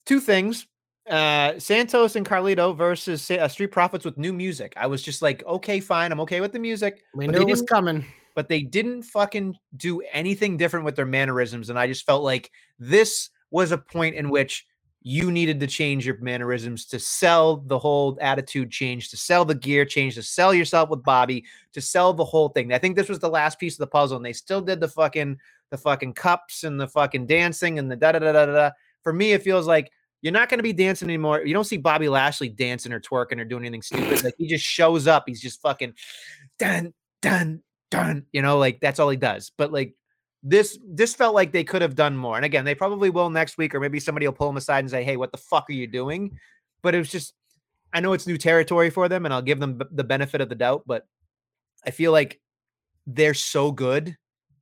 two things uh santos and carlito versus uh, street profits with new music i was just like okay fine i'm okay with the music We knew it was coming. but they didn't fucking do anything different with their mannerisms. And I just felt like this was a point in which you needed to change your mannerisms to sell the whole attitude change, to sell the gear change, to sell yourself with Bobby, to sell the whole thing. I think this was the last piece of the puzzle, and they still did the fucking the fucking cups and the fucking dancing and the da da da da. da. For me, it feels like you're not going to be dancing anymore. You don't see Bobby Lashley dancing or twerking or doing anything stupid. Like he just shows up. He's just fucking dun dun dun. You know, like that's all he does. But like this, this felt like they could have done more. And again, they probably will next week, or maybe somebody will pull him aside and say, "Hey, what the fuck are you doing?" But it was just I know it's new territory for them, and I'll give them b- the benefit of the doubt, but I feel like they're so good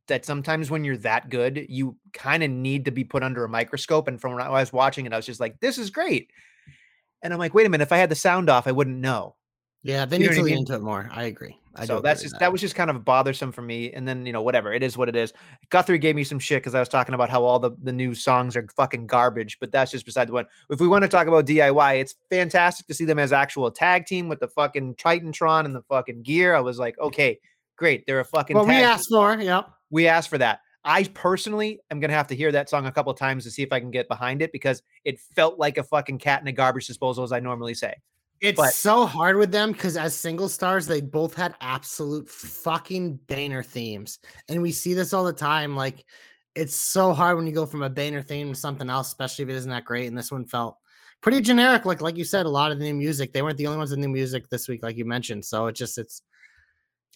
that sometimes when you're that good, you kind of need to be put under a microscope. And from when I was watching it, I was just like, this is great. And I'm like, wait a minute, if I had the sound off, I wouldn't know. Yeah, they know need to lean into it more. I agree. I so that's just that. was just kind of bothersome for me. And then you know whatever it is, what it is. Guthrie gave me some shit because I was talking about how all the the new songs are fucking garbage. But that's just beside the point. If we want to talk about DIY, it's fantastic to see them as actual tag team with the fucking Titantron and the fucking gear. I was like, okay, great. They're a fucking. Well, we asked for. Yep. We asked for that. I personally am gonna have to hear that song a couple times to see if I can get behind it because it felt like a fucking cat in a garbage disposal, as I normally say. It's But- so hard with them because as single stars, they both had absolute fucking banger themes. And we see this all the time. Like, it's so hard when you go from a banger theme to something else, especially if it isn't that great. And this one felt pretty generic. Like, like you said, a lot of the new music. They weren't the only ones in new music this week, like you mentioned. So it just it's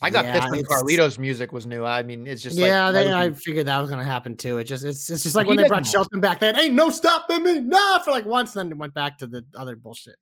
I got yeah, pissed when Carlito's music was new. I mean, it's just yeah, like, they, I figured that was gonna happen too. It just it's it's just like He when they brought Shelton back, then ain't no stopping me, nah, for like once, then it went back to the other bullshit.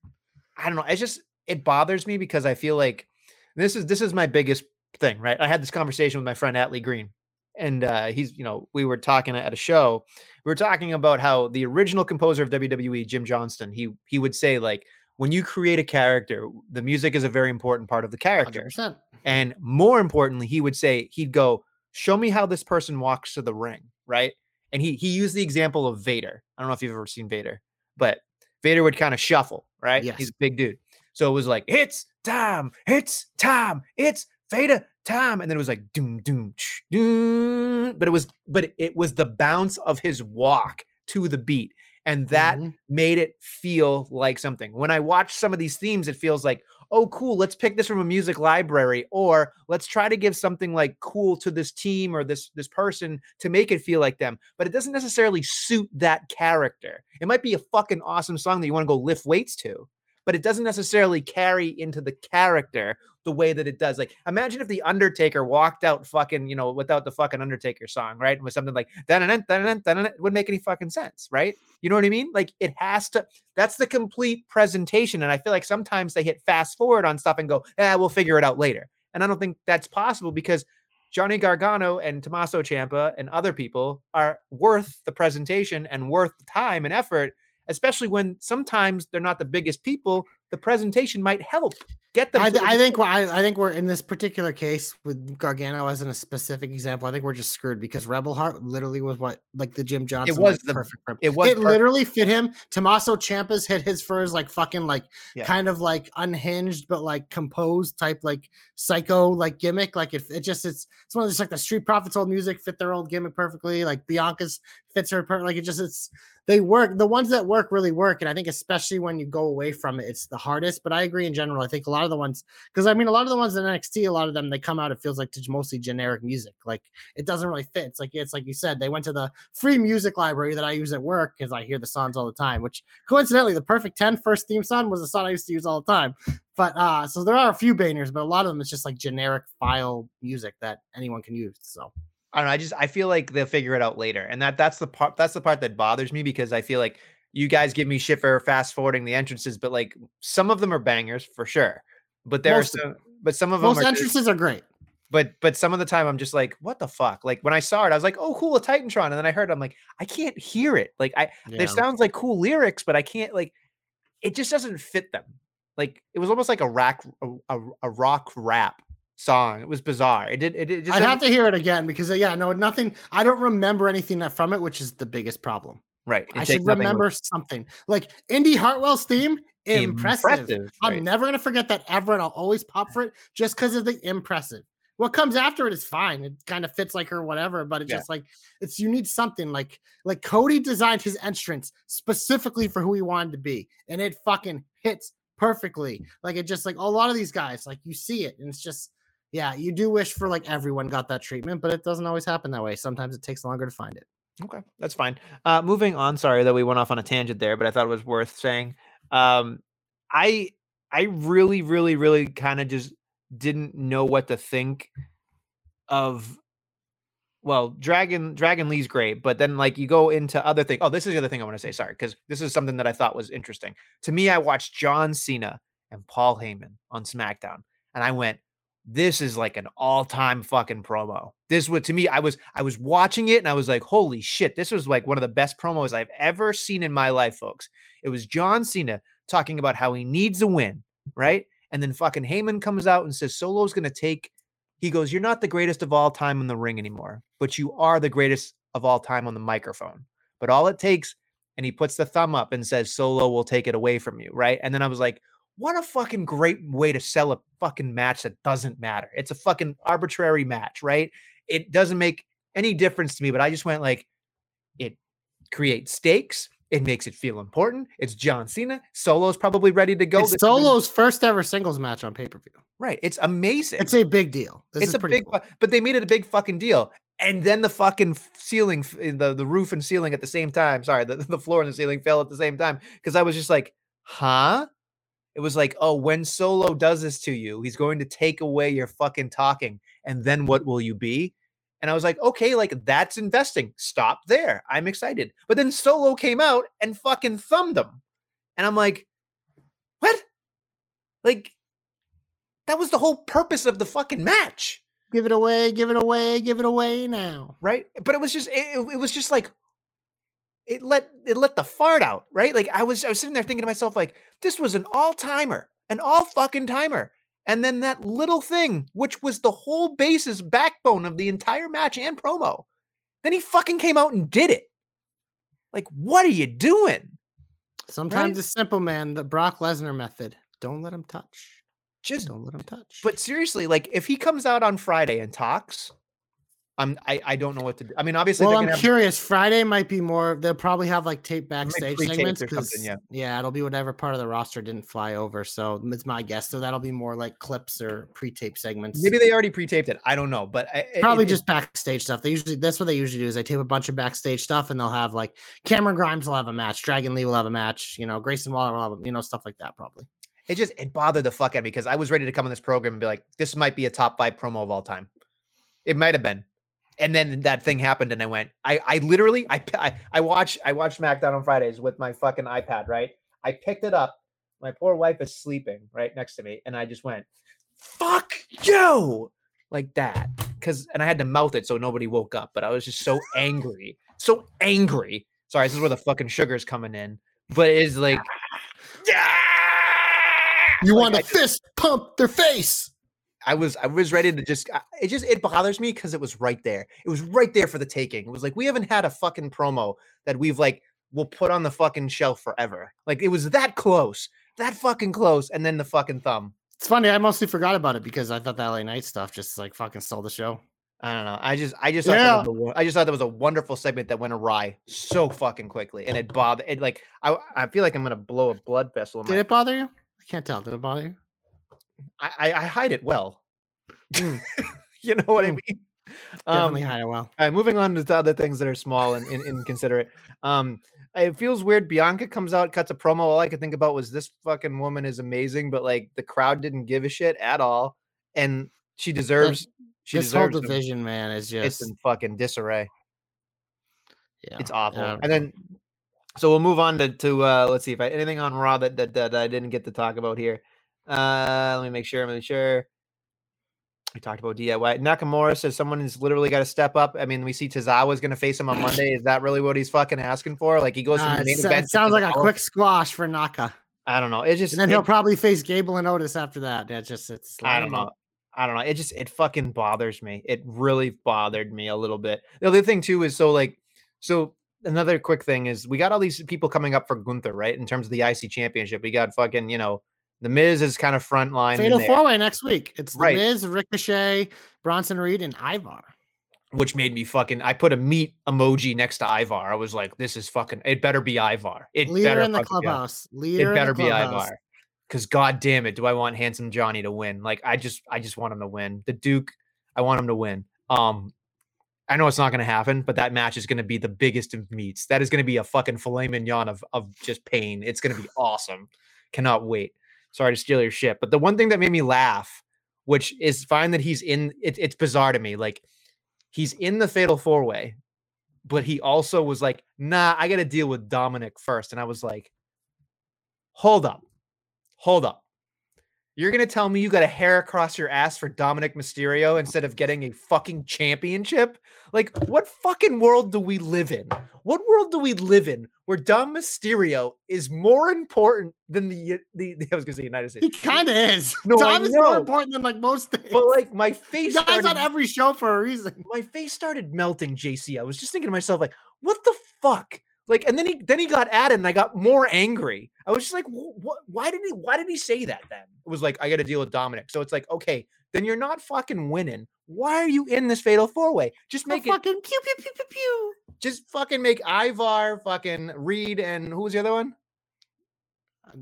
I don't know. It's just it bothers me because I feel like this is this is my biggest thing, right? I had this conversation with my friend Atlee Green, and uh, he's you know we were talking at a show. We were talking about how the original composer of WWE, Jim Johnston, he he would say like when you create a character, the music is a very important part of the character. 100%. And more importantly, he would say, he'd go, show me how this person walks to the ring, right? And he he used the example of Vader. I don't know if you've ever seen Vader, but Vader would kind of shuffle, right? He's a big dude. So it was like, it's time, it's time, it's Vader time. And then it was like doom, doom, doom. But it was, but it was the bounce of his walk to the beat. And that Mhm. made it feel like something. When I watch some of these themes, it feels like, oh, cool, let's pick this from a music library, or let's try to give something like cool to this team or this this person to make it feel like them. But it doesn't necessarily suit that character. It might be a fucking awesome song that you want to go lift weights to, but it doesn't necessarily carry into the character the way that it does. Like, imagine if the Undertaker walked out fucking, you know, without the fucking Undertaker song, right? With something like that, it wouldn't make any fucking sense, right? You know what I mean? Like, it has to. That's the complete presentation, and I feel like sometimes they hit fast forward on stuff and go, "Yeah, we'll figure it out later." And I don't think that's possible because Johnny Gargano and Tommaso Ciampa and other people are worth the presentation and worth the time and effort, especially when sometimes they're not the biggest people. The presentation might help get them. I, th- I think I, I think we're in this particular case with Gargano as in a specific example. I think we're just screwed because Rebel Heart literally was what like the Jim Johnston It was like, the- perfect. rep- it was it perfect. literally fit him. Tommaso Ciampa's hit his for his like fucking like Yeah. kind of like unhinged but like composed type like psycho like gimmick. Like it, it just it's it's one of just like the Street Profits old music fit their old gimmick perfectly. Like Bianca's fits her perfect. Like it just it's they work. The ones that work really work, and I think especially when you go away from it, it's the hardest. But I agree in general. I think a lot of the ones because I mean a lot of the ones in NXT, a lot of them they come out. It feels like mostly generic music. Like it doesn't really fit. It's like it's like you said, they went to the free music library that I use at work because I hear the songs all the time. Which coincidentally, the Perfect 10 first theme song was a song I used to use all the time. But uh, so there are a few bangers, but a lot of them it's just like generic file music that anyone can use. So I don't know. I just I feel like they'll figure it out later, and that that's the part that's the part that bothers me because I feel like you guys give me shit for fast forwarding the entrances, but like some of them are bangers for sure. But there Most are some, but some of them most are just- entrances are great. but but some of the time I'm just like, what the fuck? Like when I saw it, I was like, oh cool, a Titantron, and then I heard, it, I'm like, I can't hear it. Like I Yeah. there sounds like cool lyrics, but I can't like it just doesn't fit them. Like it was almost like a rock a, a, a rock rap song. It was bizarre. It did it, it just I'd have to hear it again because uh, yeah, no, nothing. I don't remember anything from it, which is the biggest problem. Right. it I should remember something like Indi Hartwell's theme. Impressive. I'm right. never gonna forget that ever, and I'll always pop for it just because of the impressive. What comes after it is fine. It kind of fits like her, whatever. But it's Yeah. just like it's you need something like like Cody designed his entrance specifically for who he wanted to be, and it fucking hits perfectly. Like it just like a lot of these guys, like you see it, and it's just yeah, you do wish for like everyone got that treatment, but it doesn't always happen that way. Sometimes it takes longer to find it. Okay, that's fine. Uh, moving on. Sorry that we went off on a tangent there, but I thought it was worth saying. Um, I I really, really, really kind of just didn't know what to think of. Well, Dragon Dragon Lee's great, but then like you go into other things. Oh, this is the other thing I want to say. Sorry, because this is something that I thought was interesting. To me, I watched John Cena and Paul Heyman on SmackDown. And I went, this is like an all-time fucking promo. This was to me, I was I was watching it and I was like, holy shit, this was like one of the best promos I've ever seen in my life, folks. It was John Cena talking about how he needs a win, right? And then fucking Heyman comes out and says Solo's gonna take. He goes, You're not the greatest of all time in the ring anymore, but you are the greatest of all time on the microphone. But all it takes, and he puts the thumb up and says, Solo will take it away from you, right? And then I was like, what a fucking great way to sell a fucking match that doesn't matter. It's a fucking arbitrary match, right? It doesn't make any difference to me, but I just went like, it creates stakes. It makes it feel important. It's John Cena. Solo's probably ready to go. It's This is a- Solo's first ever singles match on pay per view. right. It's amazing. It's a big deal. This it's a big, cool. but they made it a big fucking deal. And then the fucking ceiling, eh, the the roof and ceiling at the same time. Sorry, the, the floor and the ceiling fell at the same time because I was just like, huh? It was like, oh, when Solo does this to you, he's going to take away your fucking talking, and then what will you be? And I was like, okay, like that's investing. Stop there. I'm excited. But then Solo came out and fucking thumbed him, and I'm like, what? Like, that was the whole purpose of the fucking match Give it away, give it away, give it away now. right? But it was just it, it- it was just like it let it let the fart out, right? Like I was I was sitting there thinking to myself like this was an all timer, an all fucking timer. And then that little thing, which was the whole basis backbone of the entire match and promo, then he fucking came out and did it. Like, what are you doing? Sometimes Right? it's simple, man. The Brock Lesnar method. Don't let him touch. Just Don't let him touch. But seriously, like if he comes out on Friday and talks, I'm I, I don't know what to do. I mean, obviously well, I'm have curious. Friday might be more. They'll probably have like tape backstage segments. yeah. yeah, it'll be whatever part of the roster didn't fly over. So it's my guess. So that'll be more like clips or pre-tape segments. maybe they already pre-taped it. I don't know, but eh, eh, I, it- Probably it- just backstage stuff. They usually that's what they usually do is they tape a bunch of backstage stuff and they'll have like Cameron Grimes will have a match, Dragon Lee will have a match, you know, Grayson Waller will have a, you know stuff like that probably. it just it bothered the fuck out of me because I was ready to come on this program and be like, this might be a top five promo of all time. It might have been. And then that thing happened, and I went, I I literally i watch I watch SmackDown on Fridays with my fucking iPad, right? I picked it up. My poor wife is sleeping right next to me, and I just went, fuck you, like that. Cause and I had to mouth it so nobody woke up, but I was just so angry, so angry. Sorry, this is where the fucking sugar's coming in. But it's like You Like, want to fist pump their face. I was I was ready to just it just it bothers me because it was right there. It was right there for the taking. It was like we haven't had a fucking promo that we've like will put on the fucking shelf forever. Like it was that close, that fucking close, and then the fucking thumb. It's funny. I mostly forgot about it because I thought the LA Knight stuff just like fucking stole the show. I don't know. I just I just thought that was a, I just thought that was a wonderful segment that went awry so fucking quickly, and it bothered it like I I feel like I'm gonna blow a blood vessel. In Did my, it bother you? I can't tell. Did it bother you? I, I hide it well. you know what I Mm. mean? Um, Definitely high well. All right, moving on to the other things that are small and, and inconsiderate. Um, it feels weird. Bianca comes out, cuts a promo. All I could think about was this fucking woman is amazing, but like the crowd didn't give a shit at all, and she deserves. She This whole deserves. them. division, man, is It's just in fucking disarray. yeah, It's awful. yeah. And then, so we'll move on to to uh, let's see if I anything on Raw that, that that I didn't get to talk about here. Uh, let me make sure. Make sure. We talked about DIY. Nakamura says someone has literally got to step up. I mean, we see Tozawa's going to face him on Monday. Is that really what he's fucking asking for? Like he goes from Uh, the it, main event. it sounds like a quick squash for Naka, I don't know. It just and then it- he'll probably face Gable and Otis after that. That just it's. I don't know. I don't know. It just it fucking bothers me. It really bothered me a little bit. The other thing too is so like so another quick thing is we got all these people coming up for Gunther, right? In terms of the IC championship. We got fucking, you know, the Miz is kind of front line. Fatal four way next week. It's the Right. Miz, Ricochet, Bronson Reed, and Ivar. which made me fucking I put a meat emoji next to Ivar. I was like, this is fucking it better be Ivar. It Leader better in the fucking be- clubhouse. It better be. Ivar. Cause god damn it, do I want handsome Johnny to win? Like I just I just want him to win. The Duke, I want him to win. Um I know it's not gonna happen, but that match is gonna be the biggest of meats. That is gonna be a fucking filet mignon of of just pain. It's gonna be awesome. Cannot wait. Sorry to steal your shit. But the one thing that made me laugh, which is fine that he's in it, it's bizarre to me. Like he's in the fatal four way, but he also was like, nah, I gotta deal with Dominik first. And I was like, hold up, hold up. You're gonna tell me you got a hair across your ass for Dominik Mysterio instead of getting a fucking championship? Like, what fucking world do we live in? What world do we live in where Dom Mysterio is more important than the the, the I was gonna say United States? He kind of is. No, I Tom is more important than like most things. but like my face Guys started, on every show for a reason. my face started melting. JC, I was just thinking to myself, like, what the fuck? Like, and then he then he got added, and I got more angry. I was just like, what? Why did he? Why did he say that? Then it was like, I got to deal with Dominik. So it's like, okay, then you're not fucking winning. Why are you in this fatal four way? Just Make make it. fucking pew pew pew pew pew. Just fucking make Ivar, fucking Reed, and who was the other one?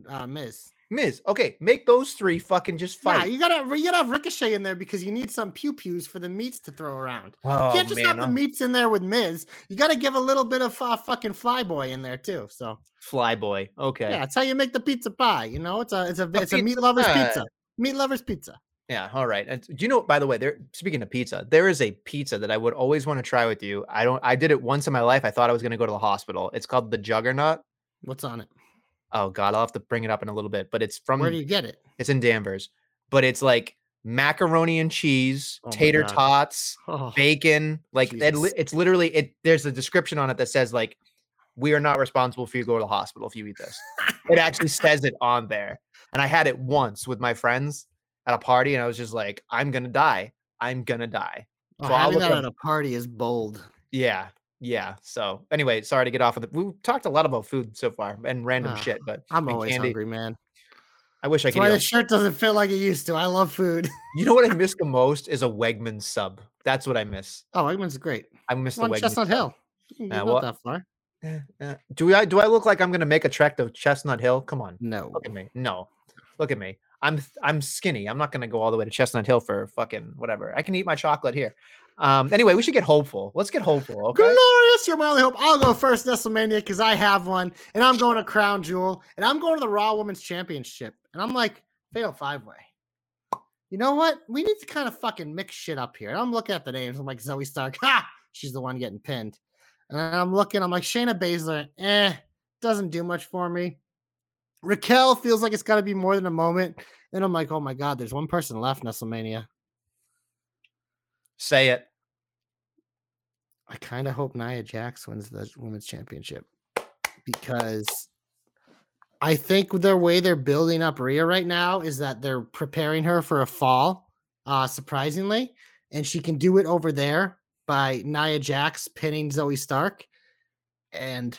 Uh, Miz. Miz. Okay, make those three fucking just Yeah, you gotta you gotta have Ricochet in there because you need some pew pews for the meats to throw around. oh, you can't just have the I'm- meats in there with Miz. You gotta give a little bit of uh, fucking Flyboy in there too. So Flyboy. Okay. yeah, that's how you make the pizza pie. You know, it's a it's a A it's a meat lovers pie. pizza. Meat lovers pizza. Yeah, all right. And do you know, by the way, there speaking of pizza, there is a pizza that I would always want to try with you. I don't I did it once in my life. I thought I was gonna go to the hospital. It's called the Juggernaut. What's on it? Oh god, I'll have to bring it up in a little bit, but it's from Where do you get it? it's in Danvers. But it's like macaroni and cheese, Oh tater tots, Oh, bacon. Like it, it's literally it there's a description on it that says like we are not responsible for you go to the hospital if you eat this. it actually says it on there. And I had it once with my friends at a party, and I was just like, I'm gonna die. I'm gonna die. oh, so I'll having that up- at a party is bold. Yeah. Yeah. So anyway, sorry to get off of it. we talked a lot about food so far and random Ah, shit, but I'm always candy. hungry, man. I wish I could why the shirt doesn't fit like it used to. I love food. You know what I miss the most is a Wegman sub. That's what I miss. Oh, Eggman's great. I miss the On Wegman Chestnut. Hill. You Uh, not what- that far. Eh, eh. Do I do I look like I'm gonna make a trek to Chestnut Hill? Come on. No. Look at me. No. Look at me. I'm I'm skinny. I'm not gonna go all the way to Chestnut Hill for fucking whatever. I can eat my chocolate here. Um anyway, we should get hopeful. Let's get hopeful, okay? Glorious, you're my only hope. I'll go first, Nestlemania, because I have one, and I'm going to Crown Jewel, and I'm going to the Raw Women's Championship, and I'm like, fatal five way. You know what? We need to kind of fucking mix shit up here. And I'm looking at the names. I'm like, Zoey Stark, ha! She's the one getting pinned. And I'm looking, I'm like, Shayna Baszler, eh, doesn't do much for me. Raquel feels like it's got to be more than a moment. Then I'm like, oh my God, there's one person left, Nestlemania. Say it. I kind of hope Nia Jax wins the women's championship because I think the way they're building up Rhea right now is that they're preparing her for a fall, uh, surprisingly, and she can do it over there by Nia Jax pinning Zoey Stark, and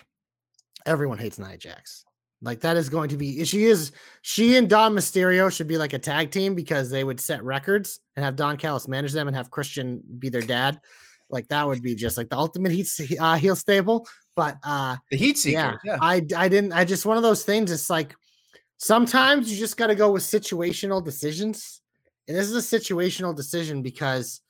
everyone hates Nia Jax. Like that is going to be she is she and Dom Mysterio should be like a tag team because they would set records and have Don Callis manage them and have Christian be their dad. Like that would be just like the ultimate heat uh, heel stable. But uh The heat seekers. yeah, Yeah. I I didn't I just one of those things. It's like sometimes you just got to go with situational decisions, and this is a situational decision because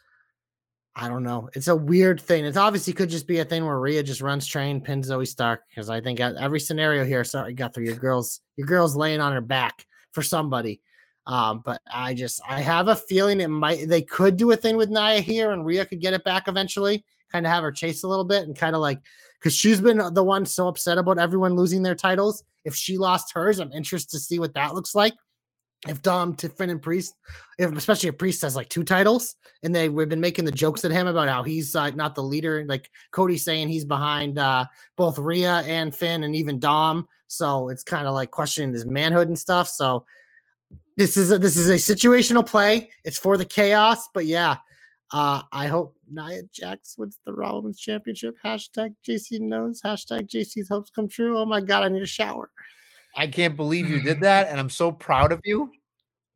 I don't know. It's a weird thing. It's obviously could just be a thing where Rhea just runs train, pins Zoey Stark. Because I think every scenario here, sorry, Guthrie, your girl's your girl's laying on her back for somebody. Um, but I just I have a feeling it might they could do a thing with Nia here, and Rhea could get it back eventually. Kind of have her chase a little bit and kind of like because she's been the one so upset about everyone losing their titles. If she lost hers, I'm interested to see what that looks like. If Dom, Tiffin, and Priest, if especially if Priest has like two titles, and they we've been making the jokes at him about how he's uh, not the leader, like Cody saying he's behind uh, both Rhea and Finn, and even Dom. So it's kind of like questioning his manhood and stuff. So this is a, this is a situational play. It's for the chaos, but yeah, uh, I hope Nia Jax wins the Raw Women's Championship. Hashtag JC knows. Hashtag JC's hopes come true. Oh my god, I need a shower. I can't believe you did that, and I'm so proud of you.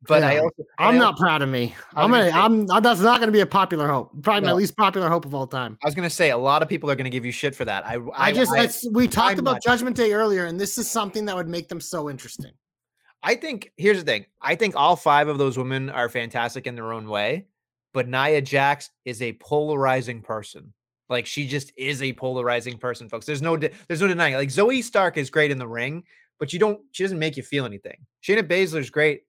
But I also I'm I not also- proud of me. I I'm gonna. say- I'm. That's not gonna be a popular hope. Probably my least popular hope of all time. I was gonna say a lot of people are gonna give you shit for that. I I, just. it's, we talked I'm about not- Judgment Day earlier, and this is something that would make them so interesting. I think here's the thing. I think all five of those women are fantastic in their own way, but Nia Jax is a polarizing person. Like she just is a polarizing person, folks. There's no de- there's no denying. it. Like Zoey Stark is great in the ring, but you don't she doesn't make you feel anything. Shayna Baszler's great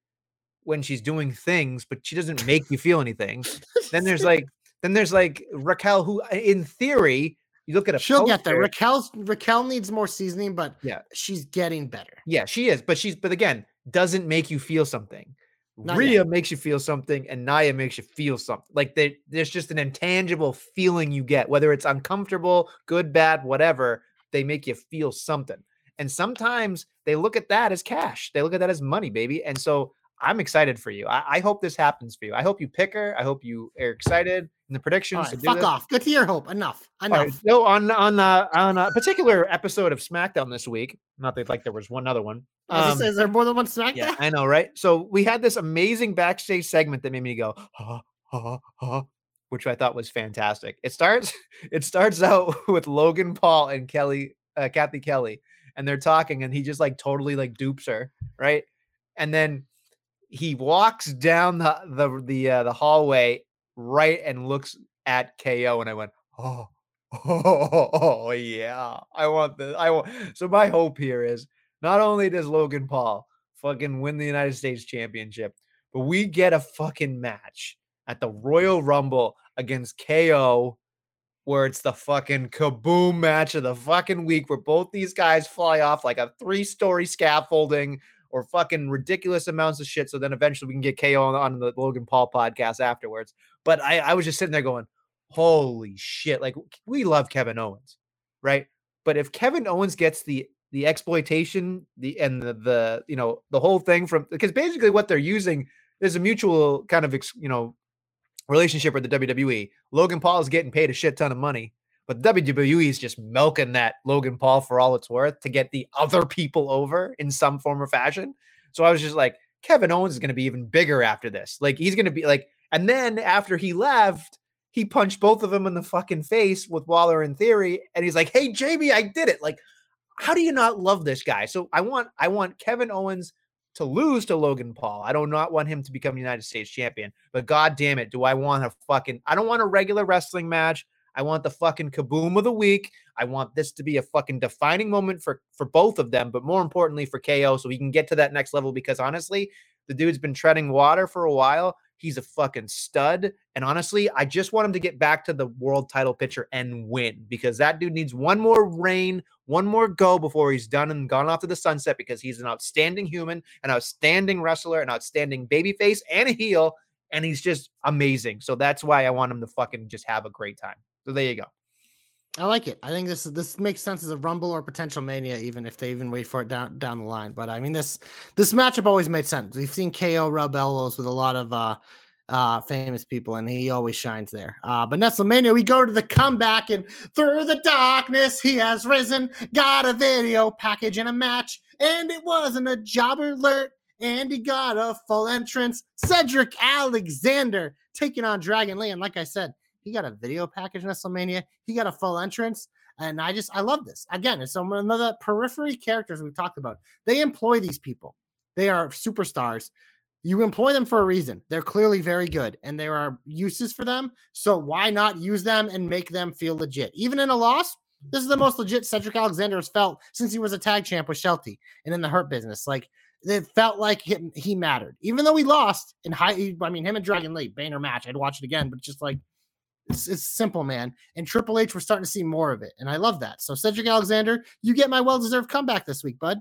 when she's doing things, but she doesn't make you feel anything. then there's like then there's like Raquel, who uh, in theory you look at a She'll get there. poster- Raquel's Raquel needs more seasoning, but Yeah. she's getting better. Yeah, she is, but she's but again, doesn't make you feel something. Not Rhea makes you feel something, and Nia makes you feel something. Like there, there's just an intangible feeling you get, whether it's uncomfortable, good, bad, whatever. They make you feel something, and sometimes they look at that as cash. They look at that as money, baby. And so I'm excited for you. I, I hope this happens for you. I hope you pick her. I hope you are excited in the predictions. Right, fuck this. off. Good to your hope. Enough. Enough. right, so on on uh, on a particular episode of SmackDown this week, not that like there was one other one. I was gonna um, say, is there more than one SmackDown? yeah, I know, right? So we had this amazing backstage segment that made me go, ha, ha, ha, which I thought was fantastic. It starts, it starts out with Logan Paul and Kelley, uh, Cathy Kelley, and they're talking, and he just like totally like dupes her, right? And then he walks down the the the uh, the hallway right and looks at KO, and I went, oh. Oh, oh yeah, I want this. I want. So my hope here is not only does Logan Paul fucking win the United States Championship, but we get a fucking match at the Royal Rumble against KO, where it's the fucking kaboom match of the fucking week, where both these guys fly off like a three story scaffolding or fucking ridiculous amounts of shit. So then eventually we can get KO on, on the Logan Paul podcast afterwards. But I, I was just sitting there going, holy shit. Like we love Kevin Owens, right? But if Kevin Owens gets the the exploitation, the and the, the you know the whole thing from because basically what they're using is a mutual kind of ex, you know relationship with the WWE. Logan Paul is getting paid a shit ton of money, but the WWE is just milking that Logan Paul for all it's worth to get the other people over in some form or fashion. So I was just like, Kevin Owens is going to be even bigger after this. Like he's going to be like, and then after he left, he punched both of them in the fucking face with Waller in theory, and he's like, "Hey, Jamie, I did it!" Like, how do you not love this guy? So I want, I want Kevin Owens to lose to Logan Paul. I do not want him to become United States champion. But god damn it, do I want a fucking? I don't want a regular wrestling match. I want the fucking kaboom of the week. I want this to be a fucking defining moment for for both of them, but more importantly for KO, so he can get to that next level. Because honestly, the dude's been treading water for a while. He's a fucking stud. And honestly, I just want him to get back to the world title picture and win because that dude needs one more reign, one more go before he's done and gone off to the sunset because he's an outstanding human, an outstanding wrestler, an outstanding babyface, and a heel. And he's just amazing. So that's why I want him to fucking just have a great time. So there you go. I like it. I think this this makes sense as a Rumble or potential Mania, even if they even wait for it down down the line. But I mean, this this matchup always made sense. We've seen KO rub elbows with a lot of uh uh famous people, and he always shines there. Uh, but Nestlemania, we go to the comeback, and through the darkness, he has risen. Got a video package and a match, and it wasn't a jobber alert. And he got a full entrance. Cedric Alexander taking on Dragon Lee, and like I said. He got a video package in WrestleMania. He got a full entrance. And I just, I love this. Again, it's some of the periphery characters we've talked about. They employ these people, they are superstars. You employ them for a reason. They're clearly very good and there are uses for them. So why not use them and make them feel legit? Even in a loss, this is the most legit Cedric Alexander has felt since he was a tag champ with Shelty and in the Hurt business. Like, it felt like he, he mattered, even though he lost in high. I mean, him and Dragon Lee, Banner match. I'd watch it again, but just like it's, it's simple, man. And Triple H, we're starting to see more of it, and I love that. So Cedric Alexander, you get my well-deserved comeback this week, bud.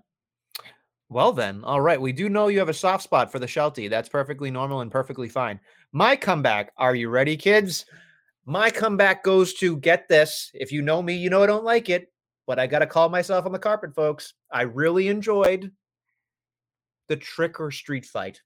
Well, then, all right. We do know you have a soft spot for the Sheltie. That's perfectly normal and perfectly fine. My comeback. Are you ready, kids? My comeback goes to get this. If you know me, you know I don't like it, but I got to call myself on the carpet, folks. I really enjoyed the trick or street fight.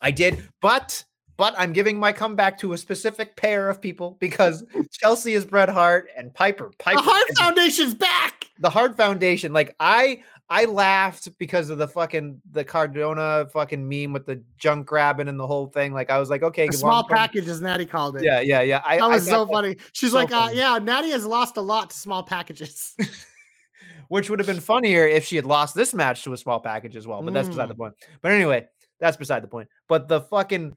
I did, but but I'm giving my comeback to a specific pair of people because Chelsea is Bret Hart and Piper. Piper The Hart Foundation's back. the Hart Foundation. Like I I laughed because of the fucking the Cardona fucking meme with the junk grabbing and the whole thing. Like I was like, okay, small package, as Natty called it. Yeah, yeah, yeah. I, that I was so that- funny. She's so like, uh, yeah, Natty has lost a lot to small packages. which would have been funnier if she had lost this match to a small package as well. But that's beside the Mm. point. But anyway, that's beside the point. But the fucking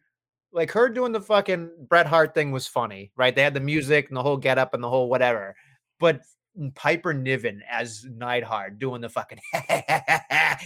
like her doing the fucking Bret Hart thing was funny, right? They had the music and the whole get up and the whole whatever. But Piper Niven as Neidhart doing the fucking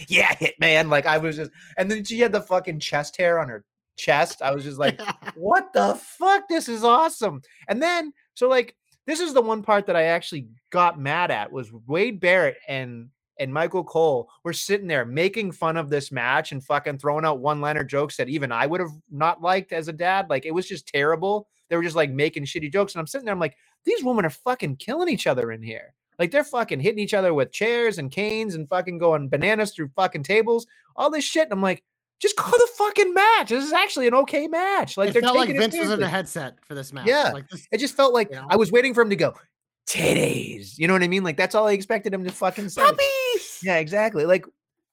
yeah, hit man. Like I was just and then she had the fucking chest hair on her chest. I was just like, what the fuck? This is awesome. And then, so like, this is the one part that I actually got mad at was Wade Barrett and and Michael Cole were sitting there making fun of this match and fucking throwing out one liner jokes that even I would have not liked as a dad. Like it was just terrible. They were just like making shitty jokes. And I'm sitting there, I'm like, these women are fucking killing each other in here. Like they're fucking hitting each other with chairs and canes and fucking going bananas through fucking tables, all this shit. And I'm like, just call the fucking match. This is actually an okay match. Like it they're felt like Vince was in a headset for this match. Yeah. Like this, It just felt like You know? I was waiting for him to go titties. You know what I mean? Like that's all I expected him to fucking say. puppies. Yeah, exactly. Like,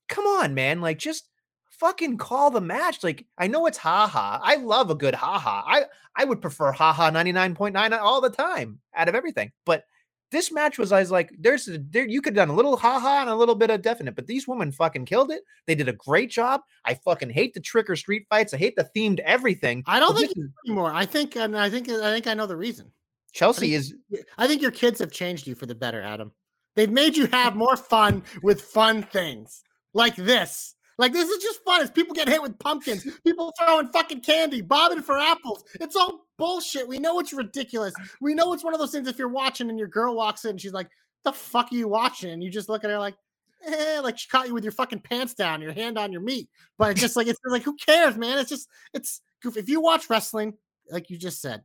come on, man. Like, just fucking call the match. Like, I know it's haha. I love a good haha. I I would prefer haha 99.9 all the time out of everything. But this match was I was like, there's a, there you could have done a little haha and a little bit of definite, but these women fucking killed it. They did a great job. I fucking hate the trick or street fights. I hate the themed everything. I don't think is- anymore. I think, I think, I think I know the reason. Chelsea is I think your kids have changed you for the better, Adam. They've made you have more fun with fun things like this. Like this is just fun. As people get hit with pumpkins, people throwing fucking candy, bobbing for apples. It's all bullshit. We know it's ridiculous. We know it's one of those things. If you're watching and your girl walks in, and she's like, "The fuck are you watching?" And you just look at her like, eh, like she caught you with your fucking pants down, your hand on your meat. But it's just like it's like, who cares, man? It's just it's goofy. If you watch wrestling, like you just said,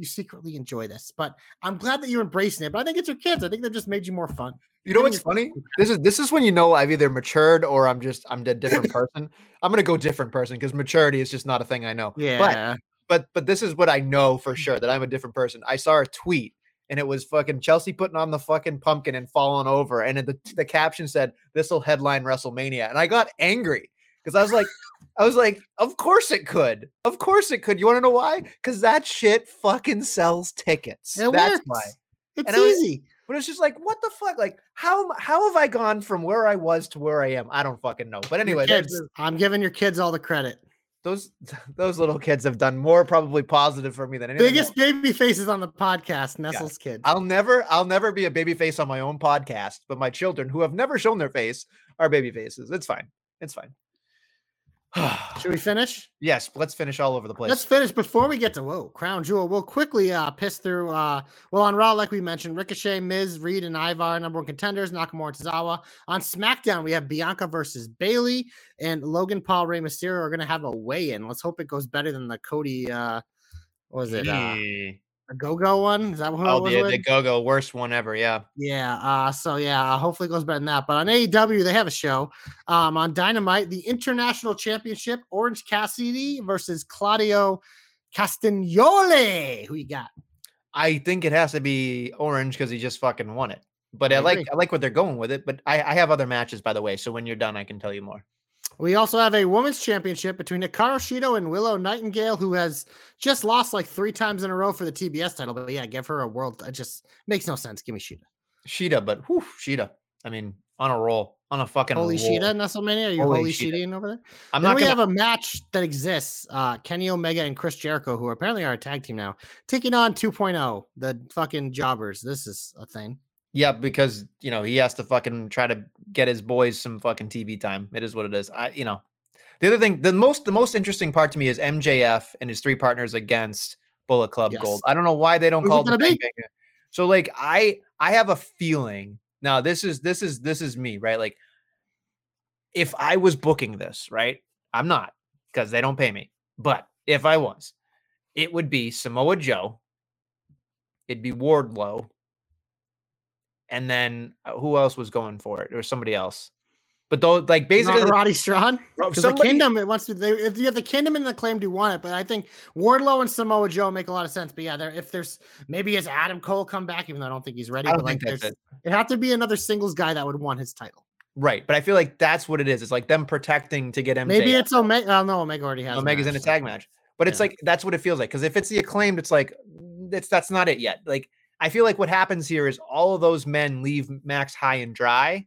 you secretly enjoy this. But I'm glad that you're embracing it. But I think it's your kids. I think they've just made you more fun. You know what's funny? This is this is when you know I've either matured or I'm just I'm a different person. I'm gonna go different person because maturity is just not a thing I know. Yeah. but but this is what I know for mm. sure that I'm a different person. I saw a tweet and it was fucking Chelsea putting on the fucking pumpkin and falling over, and the the caption said, "This will headline WrestleMania," and I got angry because I was like, I was like, of course it could, of course it could. You want to know why? Because that shit fucking sells tickets. It That's works. why. It's And I was- easy. But it's just like, what the fuck? Like, how how have I gone from where I was to where I am? I don't fucking know. But anyway, kids, I'm giving your kids all the credit. those those little kids have done more probably positive for me than anything. Biggest else. baby faces on the podcast, Nestle's kid. I'll never I'll never be a baby face on my own podcast, but my children who have never shown their face are baby faces. It's fine. It's fine. Should we finish? yes, let's finish all over the place. Let's finish before we get to whoa, Crown Jewel. We'll quickly uh piss through uh well on Raw, like we mentioned, Ricochet, Miz, Reed, and Ivar, number one contenders, Nakamura and Tozawa. On SmackDown, we have Bianca versus Bayley and Logan Paul, Rey Mysterio are gonna have a weigh-in. Let's hope it goes better than the Cody uh what was it? Uh. A go-go one? Is that what oh, the, the go-go worst one ever. Yeah. Yeah. Uh, so yeah, hopefully it goes better than that. But on AEW, they have a show. Um, on Dynamite, the International Championship, Orange Cassidy versus Claudio Castagnoli. Who you got? I think it has to be orange because he just fucking won it. But I, I like. I like what they're going with it. But I, I have other matches by the way. So when you're done, I can tell you more. We also have a women's championship between Hikaru Shida and Willow Nightingale, who has just lost like three times in a row for the TBS title. But yeah, give her a world. It just makes no sense. Give me Shida. Sheeta, but whew, Shida. I mean, on a roll, on a fucking roll. Holy roll. Shida, Nestlemania? Are you Holy holy Shida. Shida over there? I'm then not we gonna. have a match that exists. Uh, Kenny Omega and Chris Jericho, who apparently are a tag team now, taking on 2.0, the fucking jobbers. This is a thing. Yeah, because you know he has to fucking try to get his boys some fucking TV time. It is what it is. I, you know, the other thing, the most the most interesting part to me is MJF and his three partners against Bullet Club Yes. Gold. I don't know why they don't call it the gonna be? Bang Bang. So like I I have a feeling now. This is this is this is me right. Like if I was booking this right, I'm not because they don't pay me. But if I was, it would be Samoa Joe. It'd be Wardlow. And then uh, who else was going for it? Or somebody else. But though, like basically, Not Roddy Strong. Because the kingdom, it wants to. They, if you have the kingdom and the claim, do want it. But I think Wardlow and Samoa Joe make a lot of sense. But yeah, there. If there's maybe has Adam Cole come back, even though I don't think he's ready. I don't like, think that's there's- it. it have to be another singles guy that would want his title. Right. But I feel like that's what it is. It's like them protecting to get MJF. Maybe it's Omega. Oh no, Omega already has. Omega's in a match, tag match. But it's like that's what it feels like. Because if it's the acclaimed, it's like it's that's not it yet. Like I feel like what happens here is all of those men leave Max high and dry.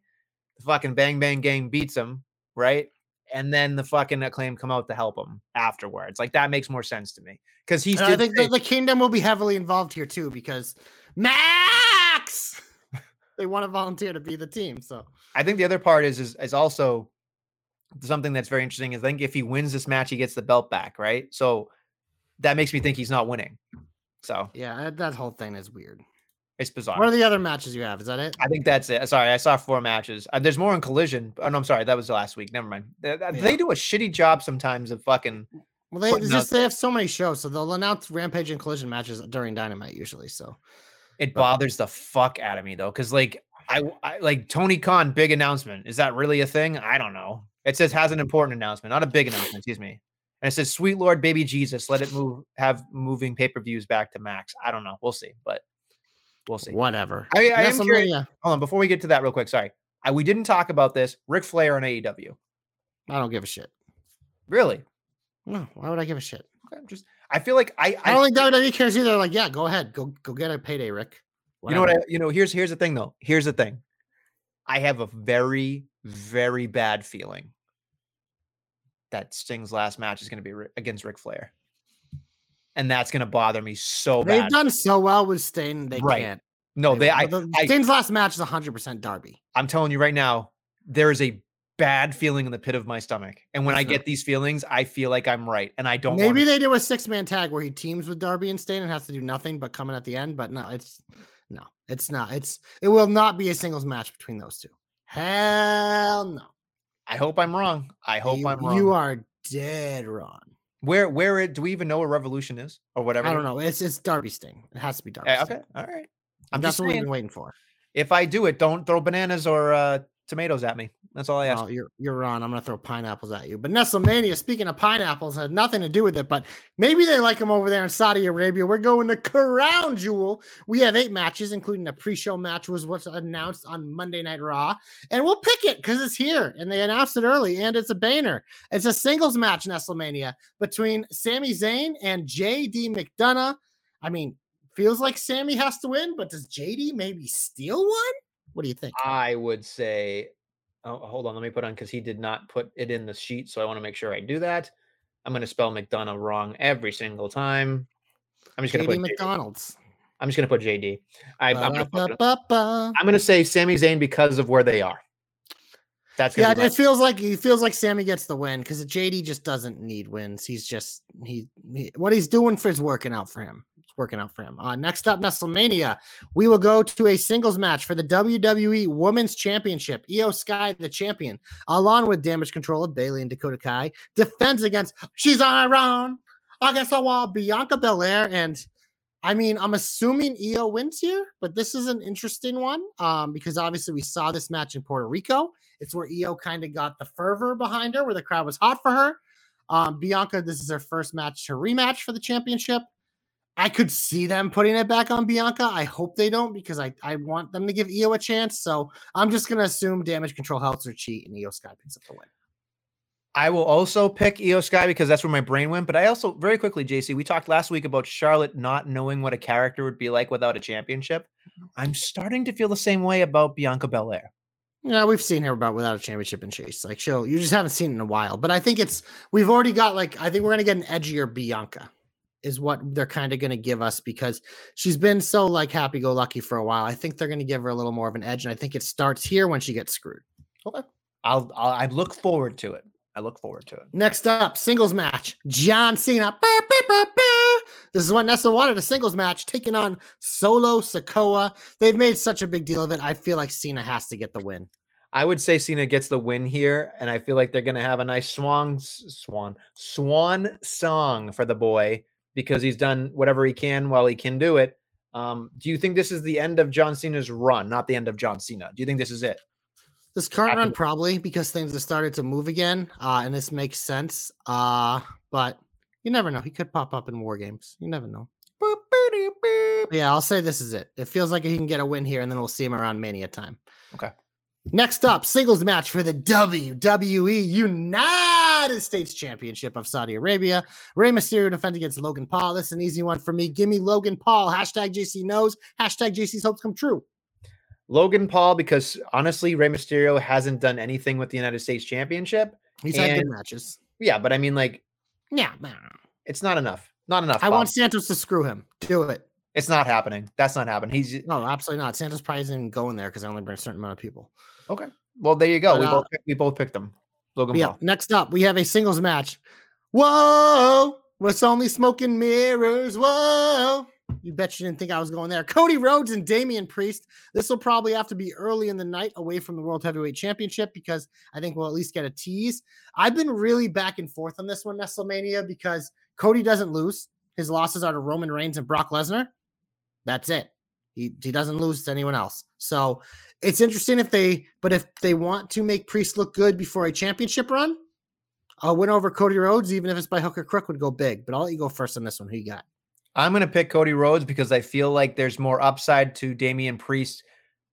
The fucking Bang Bang Gang beats him, right? And then the fucking acclaim come out to help him afterwards. Like that makes more sense to me. Because he's I think the, the kingdom will be heavily involved here too because Max they want to volunteer to be the team. So I think the other part is, is is also something that's very interesting. Is I think if he wins this match, he gets the belt back, right? So that makes me think he's not winning. So yeah, that, whole thing is weird. It's bizarre. What are the other matches you have? Is that it? I think that's it. Sorry, I saw four matches. Uh, there's more in Collision. Oh no, I'm sorry. That was last week. Never mind. They, they- they do a shitty job sometimes of fucking. Well, they putting it's out- just they have so many shows, so they'll announce Rampage and Collision matches during Dynamite usually. So It bothers the fuck out of me though, because like I, I like Tony Khan big announcement. Is that really a thing? I don't know. It says has an important announcement, not a big announcement. Excuse me. And it says, "Sweet Lord, baby Jesus, let it move. Have moving pay per views back to Max." I don't know. We'll see, but we'll see. whatever. I, I am curious. Hold on, before we get to that, real quick. Sorry, I, we didn't talk about this. Ric Flair and AEW. I don't give a shit. Really? No, why would I give a shit? Okay, I'm just. I feel like I. I I, don't think WWE cares either. Like, yeah, go ahead, go go get a payday, Ric. you know what? I, you know. Here's here's the thing though. Here's the thing. I have a very very bad feeling that Sting's last match is going to be against Ric Flair, and that's going to bother me so bad. They've bad. done so well with Sting, they Right. can't. no, they. I, the, I Sting's last match is 100 percent Darby. I'm telling you right now, there is a bad feeling in the pit of my stomach, and when I It's not. get these feelings, I feel like I'm right, and I don't. Maybe wanna, they do a six man tag where he teams with Darby and Sting and has to do nothing but come in at the end. But no, it's no, it's not. It's it will not be a singles match between those two. Hell no. I hope I'm wrong. I hope you, I'm wrong. You are dead wrong. Where where it, do we even know where Revolution is or whatever? I don't know. It's it's Darby Sting. It has to be Darby. Eh, Sting. okay, all right. I'm That's just what we've been waiting for. if I do it, don't throw bananas or uh, tomatoes at me. That's all I ask. Oh, you're you're wrong. I'm gonna throw pineapples at you. But Nestlemania, speaking of pineapples, had nothing to do with it. But maybe they like them over there in Saudi Arabia. We're going to Crown Jewel. We have eight matches, including a pre-show match was what's announced on Monday Night Raw, and we'll pick it because it's here and they announced it early, and it's a banner. It's a singles match, Nestlemania, between Sami Zayn and JD McDonough. I mean, feels like Sami has to win, but does JD maybe steal one? What do you think? I would say, oh, hold on, let me put on because he did not put it in the sheet, so I want to make sure I do that. I'm going to spell McDonough wrong every single time. I'm just going to JD put. JD. McDonald's. I'm just going to put JD. I, I'm going to put. Ba-da-ba-ba. I'm going to say Sami Zayn because of where they are. That's Yeah, be it feels like he feels like Sami gets the win because JD just doesn't need wins. He's just he, he what he's doing for is working out for him. Working out for him. Uh, next up, Nestlemania, we will go to a singles match for the WWE Women's Championship. Io Sky, the champion, along with Damage Control of Bayley and Dakota Kai, defends against she's on her own against the wall, Bianca Belair, and I mean, I'm assuming Io wins here, but this is an interesting one um, because obviously we saw this match in Puerto Rico. It's where Io kind of got the fervor behind her, where the crowd was hot for her. Um, Bianca, this is her first match to rematch for the championship. I could see them putting it back on Bianca. I hope they don't because I, I want them to give Io a chance. So I'm just gonna assume damage control helps her cheat and Io Sky picks up the win. I will also pick Io Sky because that's where my brain went. But I also very quickly, JC, we talked last week about Charlotte not knowing what a character would be like without a championship. Mm-hmm. I'm starting to feel the same way about Bianca Belair. Yeah, we've seen her about without a championship in Chase. Like, she'll you just haven't seen it in a while. But I think it's we've already got like I think we're gonna get an edgier Bianca, is what they're kind of gonna give us because she's been so like happy go lucky for a while. I think they're gonna give her a little more of an edge, and I think it starts here when she gets screwed. I'll, I'll I look forward to it. I look forward to it. Next up, singles match. John Cena. Bah, bah, bah. This is what Nessa wanted a singles match taking on Solo Sikoa. They've made such a big deal of it. I feel like Cena has to get the win. I would say Cena gets the win here, and I feel like they're going to have a nice swan, swan, swan song for the boy because he's done whatever he can while he can do it. Um, do you think this is the end of John Cena's run, not the end of John Cena? Do you think this is it? This current After run probably because things have started to move again, uh, and this makes sense. Uh, but you never know. He could pop up in war games. You never know. Yeah, I'll say this is it. It feels like he can get a win here, and then we'll see him around Mania time. Okay. Next up, singles match for the WWE United States Championship of Saudi Arabia. Rey Mysterio defends against Logan Paul. This is an easy one for me. Give me Logan Paul. Hashtag JC knows. Hashtag JC's hopes come true. Logan Paul, because honestly, Rey Mysterio hasn't done anything with the United States Championship. He's had good matches. Yeah, but I mean, like, Yeah, it's not enough. Not enough. I Bob. want Santos to screw him. Do it. It's not happening. That's not happening. He's No, absolutely not. Santos probably isn't going there because I only bring a certain amount of people. okay. Well, there you go. But, we uh, both picked, we both picked them. Logan yeah, Paul. next up, we have a singles match. Whoa, it's only smoking mirrors. Whoa. You bet you didn't think I was going there. Cody Rhodes and Damian Priest. This will probably have to be early in the night away from the World Heavyweight Championship because I think we'll at least get a tease. I've been really back and forth on this one, Nestlemania, because Cody doesn't lose. His losses are to Roman Reigns and Brock Lesnar. That's it. He, he doesn't lose to anyone else. So it's interesting if they, but if they want to make Priest look good before a championship run, a win over Cody Rhodes, even if it's by hook or crook, would go big. But I'll let you go first on this one. Who you got? I'm going to pick Cody Rhodes because I feel like there's more upside to Damian Priest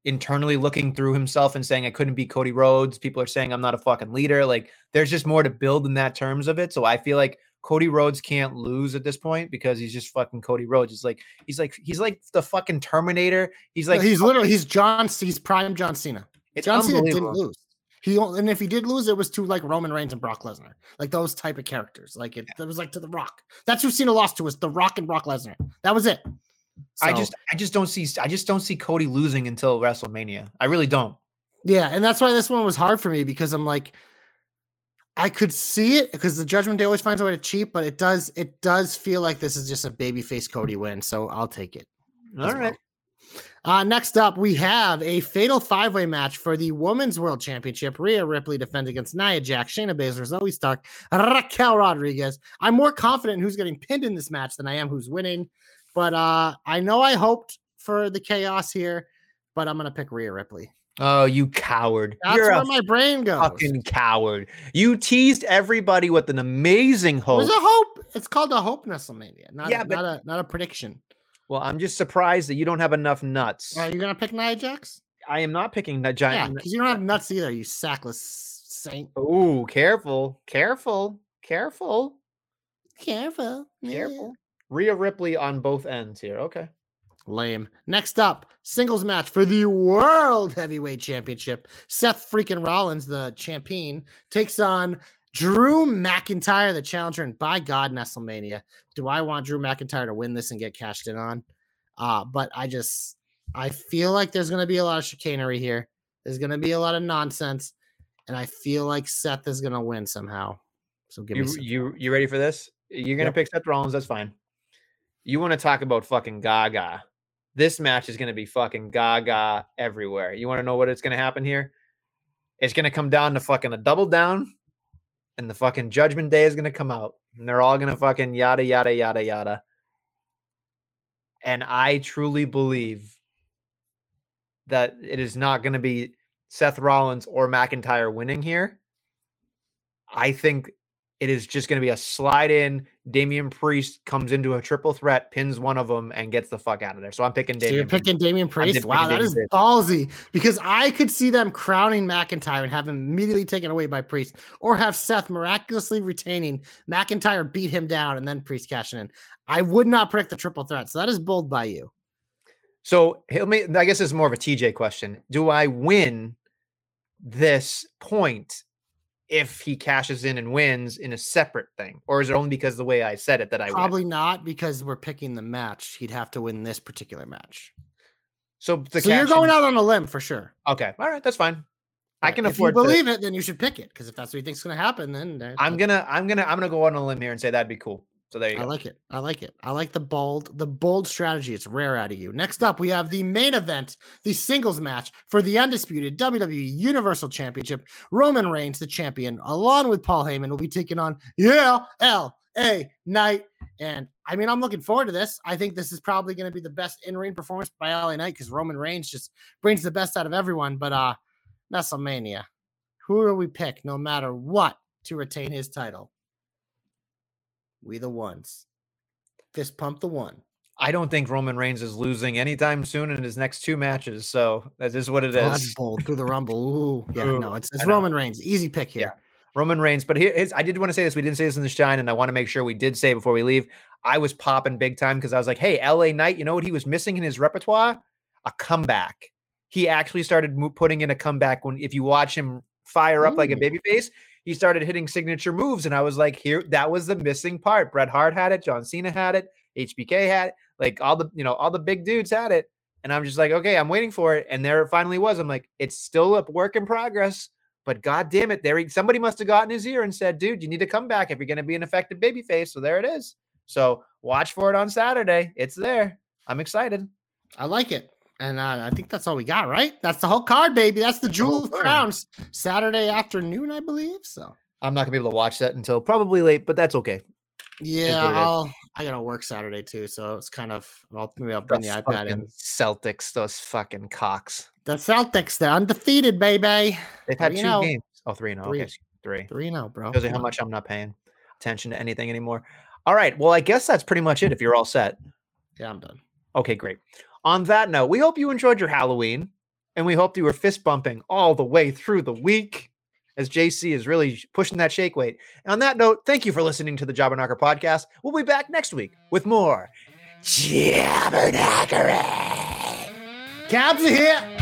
internally looking through himself and saying I couldn't be Cody Rhodes. People are saying I'm not a fucking leader. Like there's just more to build in that terms of it. So I feel like Cody Rhodes can't lose at this point because he's just fucking Cody Rhodes. He's like he's like he's like the fucking Terminator. He's like he's literally he's John he's prime John Cena. It's John Cena didn't lose. He and if he did lose, it was to like Roman Reigns and Brock Lesnar, like those type of characters. Like it, it was like to The Rock. That's who Cena lost to was The Rock and Brock Lesnar. That was it. I just I just don't see I just don't see Cody losing until WrestleMania. I really don't. yeah, and that's why this one was hard for me because I'm like, I could see it because the Judgment Day always finds a way to cheat, but it does it does feel like this is just a babyface Cody win, so I'll take it. All right. well. Uh, next up, we have a fatal five way match for the Women's World Championship. Rhea Ripley defends against Nia Jax, Shayna Baszler, Zoey Stark, Raquel Rodriguez. I'm more confident in who's getting pinned in this match than I am who's winning. But uh, I know I hoped for the chaos here, but I'm going to pick Rhea Ripley. Oh, you coward. That's You're where my brain goes. fucking coward. You teased everybody with an amazing hope. was a hope. It's called a hope Nestlemania, not, Yeah, a, but- not a not a prediction. Well, I'm just surprised that you don't have enough nuts. Are you going to pick Nia Jax? I am not picking that Yeah, because you don't have nuts either, you sackless saint. Ooh, careful, careful, careful, Careful. yeah. careful. Rhea Ripley on both ends here. Okay. Lame. Next up, singles match for the World Heavyweight Championship. Seth freaking Rollins, the champion, takes on Drew McIntyre, the challenger. And by God, Nestlemania, do I want Drew McIntyre to win this and get cashed in on? Uh, but I just, I feel like there's going to be a lot of chicanery here. There's going to be a lot of nonsense. And I feel like Seth is going to win somehow. So give me You some. you you ready for this? You're gonna Yep. pick Seth Rollins. That's fine. You want to talk about fucking Gaga? This match is gonna be fucking Gaga everywhere. You want to know what it's gonna happen here? It's gonna come down to fucking a double down, and the fucking Judgment Day is gonna come out, and they're all gonna fucking yada yada yada yada. And I truly believe that it is not gonna be Seth Rollins or McIntyre winning here. I think it is just going to be a slide in. Damian Priest comes into a triple threat, pins one of them, and gets the fuck out of there. So I'm picking So you're Damian. Priest. picking Damian Priest? picking Wow, that Damian is Priest. ballsy because I could see them crowning McIntyre and have him immediately taken away by Priest, or have Seth miraculously retaining McIntyre beat him down and then Priest cashing in. I would not predict the triple threat, so that is bold by you. So he'll make. I guess this is more of a TJ question. Do I win this point if he cashes in and wins in a separate thing, or is it only because the way I said it that I win? Probably not because we're picking the match. He'd have to win this particular match. So the so you're going in- out on a limb for sure. Okay, all right, that's fine. I can if afford. you to- believe it, then you should pick it because if that's what you think's is going to happen, then I'm gonna. I'm gonna. I'm gonna go on a limb here and say that'd be cool. So there you I go. like it. I like it. I like the bold, the bold strategy. It's rare out of you. Next up, we have the main event, the singles match for the undisputed WWE Universal Championship. Roman Reigns, the champion, along with Paul Heyman, will be taking on yeah, L.A. Knight. And I mean, I'm looking forward to this. I think this is probably going to be the best in-ring performance by LA Knight because Roman Reigns just brings the best out of everyone. But uh Nestlemania, who do we pick no matter what to retain his title? We the ones. Fist pump the one. I don't think Roman Reigns is losing anytime soon in his next two matches. So that is what it is. bold through the rumble. Ooh, yeah, Ooh, no, it's, it's Roman Reigns. Easy pick here. Roman Reigns. But here is I did want to say this. We didn't say this in the shine, and I want to make sure we did say before we leave. I was popping big time because I was like, hey, LA Knight, you know what he was missing in his repertoire? A comeback. He actually started putting in a comeback when if you watch him fire up like a Ooh. babyface, he started hitting signature moves. And I was like, here, that was the missing part. Bret Hart had it, John Cena had it, HBK had it, like all the, you know, all the big dudes had it. And I'm just like, okay, I'm waiting for it. And there it finally was. I'm like, it's still a work in progress. But god damn it, there he- somebody must have gotten his ear and said, dude, you need to come back if you're going to be an effective babyface. So there it is. So watch for it on Saturday. It's there. I'm excited. I like it. And uh, I think that's all we got, right? That's the whole card, baby. That's the Jewel of. Crowns. Saturday afternoon, I believe. So I'm not gonna be able to watch that until probably late, but that's okay. yeah, what it is. I'll I gotta work Saturday too. So it's kind of well, maybe I'll bring the Those iPad in. Celtics, those fucking cocks. The Celtics, they're undefeated, baby. They've had Three two and oh. games. Oh, three and oh, Three. okay, three. Three and oh, bro. Shows you how much I'm not paying attention to anything anymore. All right. Well, I guess that's pretty much it. If you're all set. Yeah, I'm done. Okay, great. On that note, we hope you enjoyed your Halloween and we hope you were fist bumping all the way through the week as JC is really pushing that shake weight. And on that note, thank you for listening to the Jobberknocker podcast. We'll be back next week with more Jabbernackery. Cabs are here.